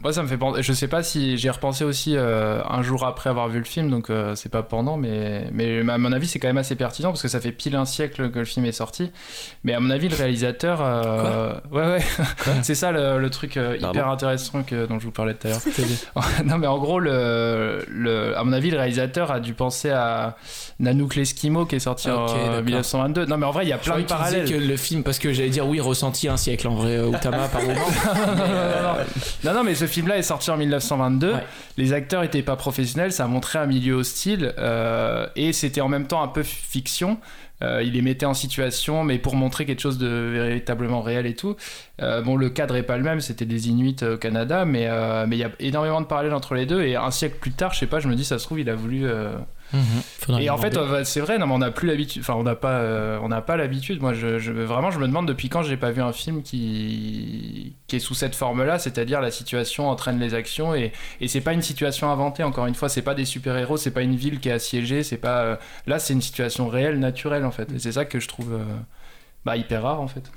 moi, ça me fait penser. Je sais pas si j'ai repensé aussi un jour après avoir vu le film, donc c'est pas pendant, mais, mais à mon avis, c'est quand même assez pertinent parce que ça fait pile un siècle que le film est sorti. Mais à mon avis, le réalisateur. ouais, ouais. c'est ça le, le truc hyper intéressant que, dont je vous parlais tout à l'heure. non, mais en gros, le, le, à mon avis, le réalisateur a dû penser à Nanook l'Eskimo qui est sorti en d'accord. 1922. Non, mais en vrai, il y a plein de parallèles. que le film, parce que j'allais dire oui, ressenti un siècle en vrai, euh, Utama par moment. non, non, non. non, non, mais ce film-là est sorti en 1922. Ouais. Les acteurs étaient pas professionnels, ça montrait un milieu hostile euh, et c'était en même temps un peu fiction. Euh, il les mettait en situation, mais pour montrer quelque chose de véritablement réel et tout. Euh, bon, le cadre est pas le même, c'était des Inuits au Canada, mais euh, mais il y a énormément de parallèles entre les deux. Et un siècle plus tard, je sais pas, je me dis, ça se trouve, il a voulu. Faudra et en fait, euh, c'est vrai, non, mais on n'a plus l'habitude. Enfin, on n'a pas, euh, on n'a pas l'habitude. Moi, je, je- vraiment, je me demande depuis quand j'ai pas vu un film qui, qui est sous cette forme-là, c'est-à-dire la situation entraîne les actions et, et c'est pas une situation inventée. Encore une fois, c'est pas des super héros, c'est pas une ville qui est assiégée, c'est pas. euh, là, c'est une situation réelle, naturelle en fait. Et c'est ça que je trouve euh, bah, hyper rare en fait.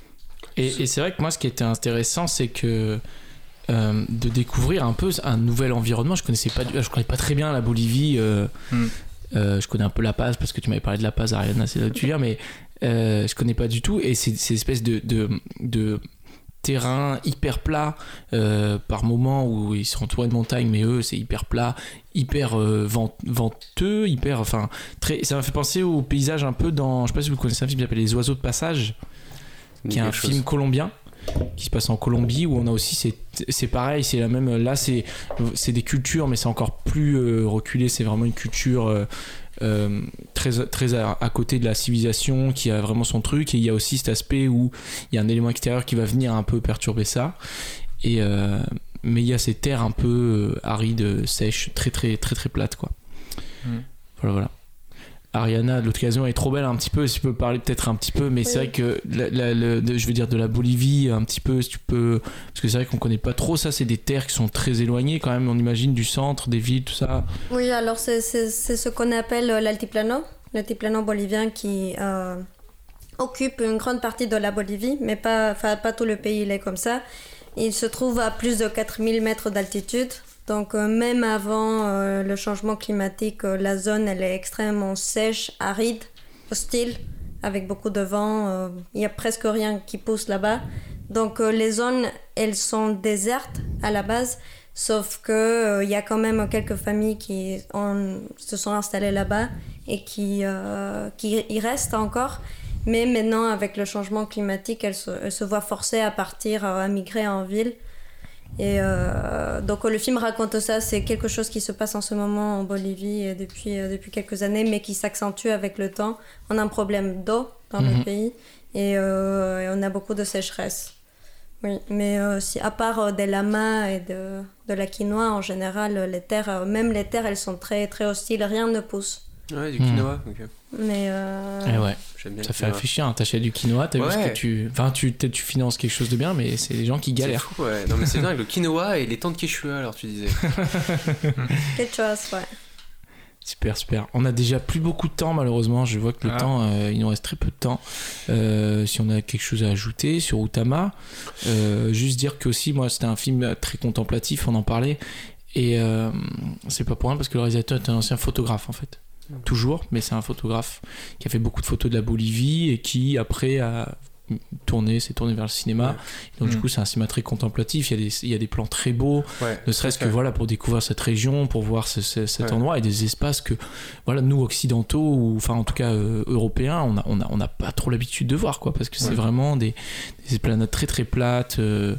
Et, et c'est vrai que moi, ce qui était intéressant, c'est que euh, de découvrir un peu un nouvel environnement. Je connaissais pas, je connais pas très bien la Bolivie. euh, Hmm. Euh, je connais un peu La Paz parce que tu m'avais parlé de La Paz, Ariane, c'est là où tu viens, mais euh, je connais pas du tout. Et c'est ces espèces de, de, de terrain hyper plat euh, par moments où ils sont entourés de montagnes, mais eux, c'est hyper plat, hyper euh, vent- venteux, hyper, enfin, très. Ça m'a fait penser au paysage un peu dans, je sais pas si vous connaissez un film qui s'appelle Les Oiseaux de passage, qui est un chose. film colombien. Qui se passe en Colombie où on a aussi c'est c'est pareil c'est la même là c'est c'est des cultures mais c'est encore plus euh, reculé c'est vraiment une culture euh, euh, très très à, à côté de la civilisation qui a vraiment son truc et il y a aussi cet aspect où il y a un élément extérieur qui va venir un peu perturber ça. Et mais il y a ces terres un peu arides sèches très très très très plates quoi. Mm. voilà voilà Ariana, l'occasion est trop belle un petit peu, si tu peux parler peut-être un petit peu, mais c'est vrai que la- la- le- de- je veux dire de la Bolivie un petit peu, si tu peux, parce que c'est vrai qu'on connaît pas trop ça, c'est des terres qui sont très éloignées quand même, on imagine du centre, des villes, tout ça. Oui, alors c'est ce qu'on appelle euh, l'altiplano, l'altiplano bolivien qui euh, occupe une grande partie de la Bolivie, mais pas, pas tout le pays, il est comme ça. Il se trouve à plus de 4000 mètres d'altitude. Donc euh, même avant euh, le changement climatique, euh, la zone elle est extrêmement sèche, aride, hostile, avec beaucoup de vent. Il y a presque rien qui pousse là-bas. Donc les zones elles sont désertes à la base, sauf que euh, y a quand même quelques familles qui se sont installées là-bas et qui, qui y restent encore. Mais maintenant, avec le changement climatique, elles se, voient forcées à partir, à migrer en ville. Et euh, donc le film raconte ça, c'est quelque chose qui se passe en ce moment en Bolivie euh, depuis, euh, depuis quelques années, mais qui s'accentue avec le temps. On a un problème d'eau dans Mhm. le pays et, euh, et on a beaucoup de sécheresse. Oui, mais euh, si, à part des lamas et de, de la quinoa, en général, les terres, même les terres, elles sont très, très hostiles, rien ne pousse. Ouais, du quinoa. ok. Mais euh, Eh ouais, J'aime bien ça fait quinoa. réfléchir, hein. t'achètes du quinoa, t'as vu ce Ouais. que tu... Enfin, tu, peut-être tu finances quelque chose de bien, mais c'est les gens qui C'est galèrent. fou, ouais. Non, mais c'est dingue, le quinoa et les temps de Quechua, alors tu disais. quelque chose, ouais. Super, super. On a déjà plus beaucoup de temps, malheureusement. Je vois que le Ah. temps, euh, il nous reste très peu de temps. Euh, si on a quelque chose à ajouter sur Utama, euh, juste dire que aussi, moi, c'était un film très contemplatif, on en parlait. Et euh, c'est pas pour rien parce que le réalisateur est un ancien photographe, en fait. Toujours, mais c'est un photographe qui a fait beaucoup de photos de la Bolivie et qui, après, a tourné, s'est tourné vers le cinéma. Ouais. Donc, du Mm. coup, c'est un cinéma très contemplatif. Il y a des, il y a des plans très beaux Ouais. ne serait-ce que voilà pour découvrir cette région, pour voir ce- ce- cet Ouais. endroit et des espaces que voilà nous occidentaux ou enfin en tout cas euh, européens, on a on a on n'a pas trop l'habitude de voir quoi parce que c'est vraiment des, des esplanades très très plates. euh,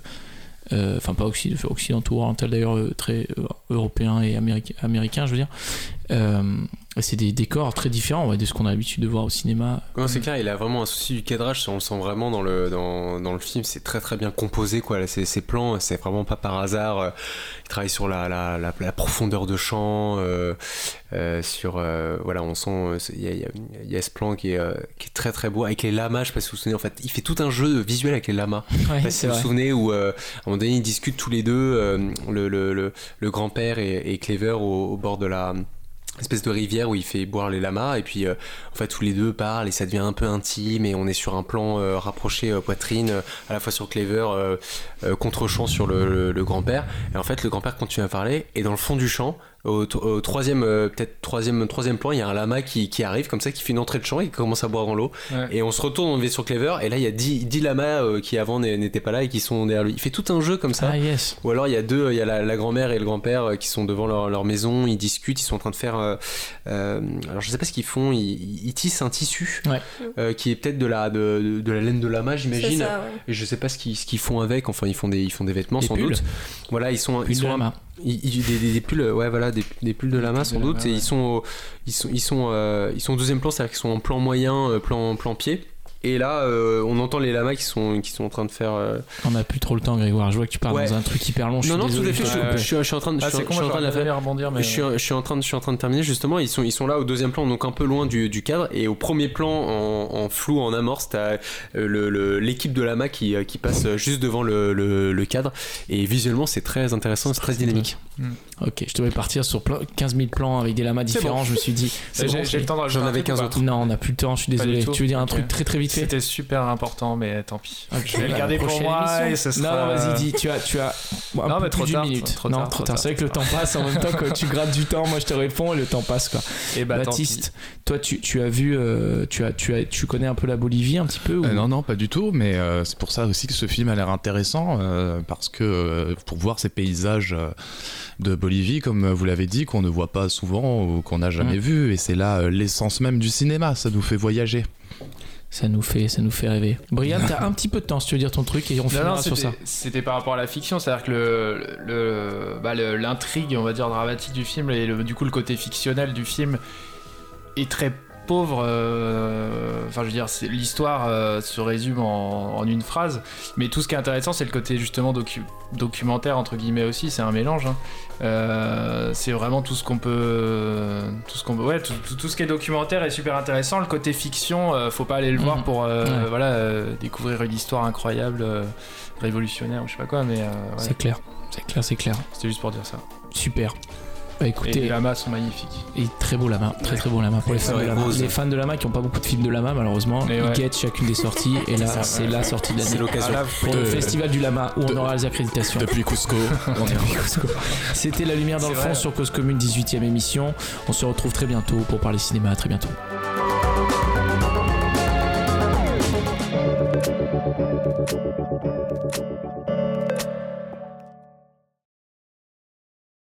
euh, Enfin, pas occidentaux, orientaux d'ailleurs, euh, très euh, européens et américains, américains, je veux dire. Euh, c'est des décors très différents ouais, de ce qu'on a l'habitude de voir au cinéma. Non, c'est clair, il a vraiment un souci du cadrage, on le sent vraiment dans le, dans, dans le film, c'est très très bien composé, quoi. Ces, ces plans, c'est vraiment pas par hasard. euh, Il travaille sur la, la, la, la profondeur de champ, euh, euh, sur. euh, voilà, on sent. Il y a, y, y ce plan qui est, qui est très très beau, avec les lamas, je sais pas si vous vous souvenez, en fait, il fait tout un jeu visuel avec les lamas. Ouais, pas si vous vous souvenez où à un moment donné ils discutent tous les deux, le, le, le, le grand-père et, et Clever au, au bord de la espèce de rivière où il fait boire les lamas et puis euh, en fait tous les deux parlent et ça devient un peu intime et on est sur un plan euh, rapproché euh, poitrine euh, à la fois sur Clever euh, contre-champ sur le, le- le grand-père et en fait le grand-père continue à parler et dans le fond du champ au, au troisième euh, peut-être troisième troisième plan il y a un lama qui, qui arrive comme ça qui fait une entrée de champ et qui commence à boire dans l'eau Ouais. et on se retourne on va sur Clever et là il y a 10, 10 lamas euh, qui avant n'étaient pas là et qui sont derrière lui il fait tout un jeu comme ça Ah yes. ou alors il y a deux, il y a la, la grand-mère et le grand-père euh, qui sont devant leur, leur maison, ils discutent, ils sont en train de faire. euh, euh, alors je sais pas ce qu'ils font, ils, ils tissent un tissu Ouais. euh, qui est peut-être de la, de, de- de la laine de lama, j'imagine. ouais. Et je sais pas ce qu'ils, ce qu'ils font avec, enfin ils font des, ils font des vêtements Des sans pulls. doute. Voilà, ils sont, ils de sont lama. ils- ils- des, des- pulls, ouais, voilà, des, des pulls de lama sans de doute. lama, et ouais. ils sont, au- ils sont, ils sont, euh, ils sont au deuxième plan, c'est-à-dire qu'ils sont en plan moyen, euh, plan, plan pied. Et là, euh, on entend les lamas qui sont, qui sont en train de faire. euh, On n'a plus trop le temps, Grégoire. Je vois que tu parles Ouais. dans un truc hyper long. Je Non, suis non, tout à fait. Je, suis- coupe. je suis, je suis en train de, je Ah, suis- je con, suis en train de la j'aurais faire. pas allé rebondir, mais. Je suis, je suis en train de, je suis en train de terminer justement. Ils sont, ils sont là au deuxième plan, donc un peu loin du, du cadre. Et au premier plan, en, en flou, en amorce, t'as euh, le- le- l'équipe de Lama qui, qui passe juste devant le, le- le cadre. Et visuellement, c'est très intéressant, c'est très dynamique. Ok, je devais partir sur plein- 15 000 plans avec des lamas différents. Je me suis dit, c'est J'ai bon, j'ai le temps J'en avais truc ou 15 pas autres. Non, on n'a plus le temps, je suis désolé. Tu veux dire un truc très très vite fait? C'était super important, mais tant pis. Je vais le bah, garder pour moi et ce Non, sera- non, vas-y, dis, tu as, tu as un Non, peu mais trop plus tard, minute. trop non, tard, trop trop tard. tard. C'est vrai que le temps passe en même temps que tu grattes du temps. Moi, je te réponds et le temps passe, quoi. Et bah, Baptiste, toi, tu, tu as vu, euh, tu as, tu as, tu connais un peu la Bolivie un petit peu ou... Euh, non, non, pas du tout, mais euh, c'est pour ça aussi que ce film a l'air intéressant, parce que pour voir ces paysages de Bolivie, comme vous l'avez dit, qu'on ne voit pas souvent ou qu'on n'a jamais Mm. vu, et c'est là euh, l'essence même du cinéma, ça nous fait voyager. Ça nous fait, ça nous fait rêver. Brian, t'as un petit peu de temps si tu veux dire ton truc et on Non, finira non, sur ça. c'était- par rapport à la fiction, c'est-à-dire que le, le, bah, le- l'intrigue, on va dire, dramatique du film et le- du coup le côté fictionnel du film est très pauvre. euh, Enfin, je veux dire, c'est- l'histoire euh, se résume en, en une phrase, mais tout ce qui est intéressant, c'est le côté justement docu- documentaire entre guillemets aussi. C'est un mélange. hein. Euh, c'est vraiment tout ce qu'on peut, tout ce qu'on, peut- ouais, tout, tout- tout ce qui est documentaire est super intéressant. Le côté fiction, faut pas aller le voir Mhm. pour, Ouais. voilà, découvrir une histoire incroyable. révolutionnaire ou je sais pas quoi mais ouais, C'est clair, c'est clair, c'est clair. c'était juste pour dire ça Super. Bah et écoutez, les lamas sont magnifiques et très beau lama, très très beau lama pour les fans de lama. Les fans de lama qui n'ont pas beaucoup de films de lama malheureusement, ils ouais. guettent chacune des sorties et là c'est ouais. la sortie de C'est l'année. l'occasion. Ah, là, Pour le De- festival du lama où on de- aura les accréditations. Depuis Cusco, on est C'était La Lumière dans C'est le fond sur Cause Commune 18ème émission. On se retrouve très bientôt pour parler cinéma. À très bientôt.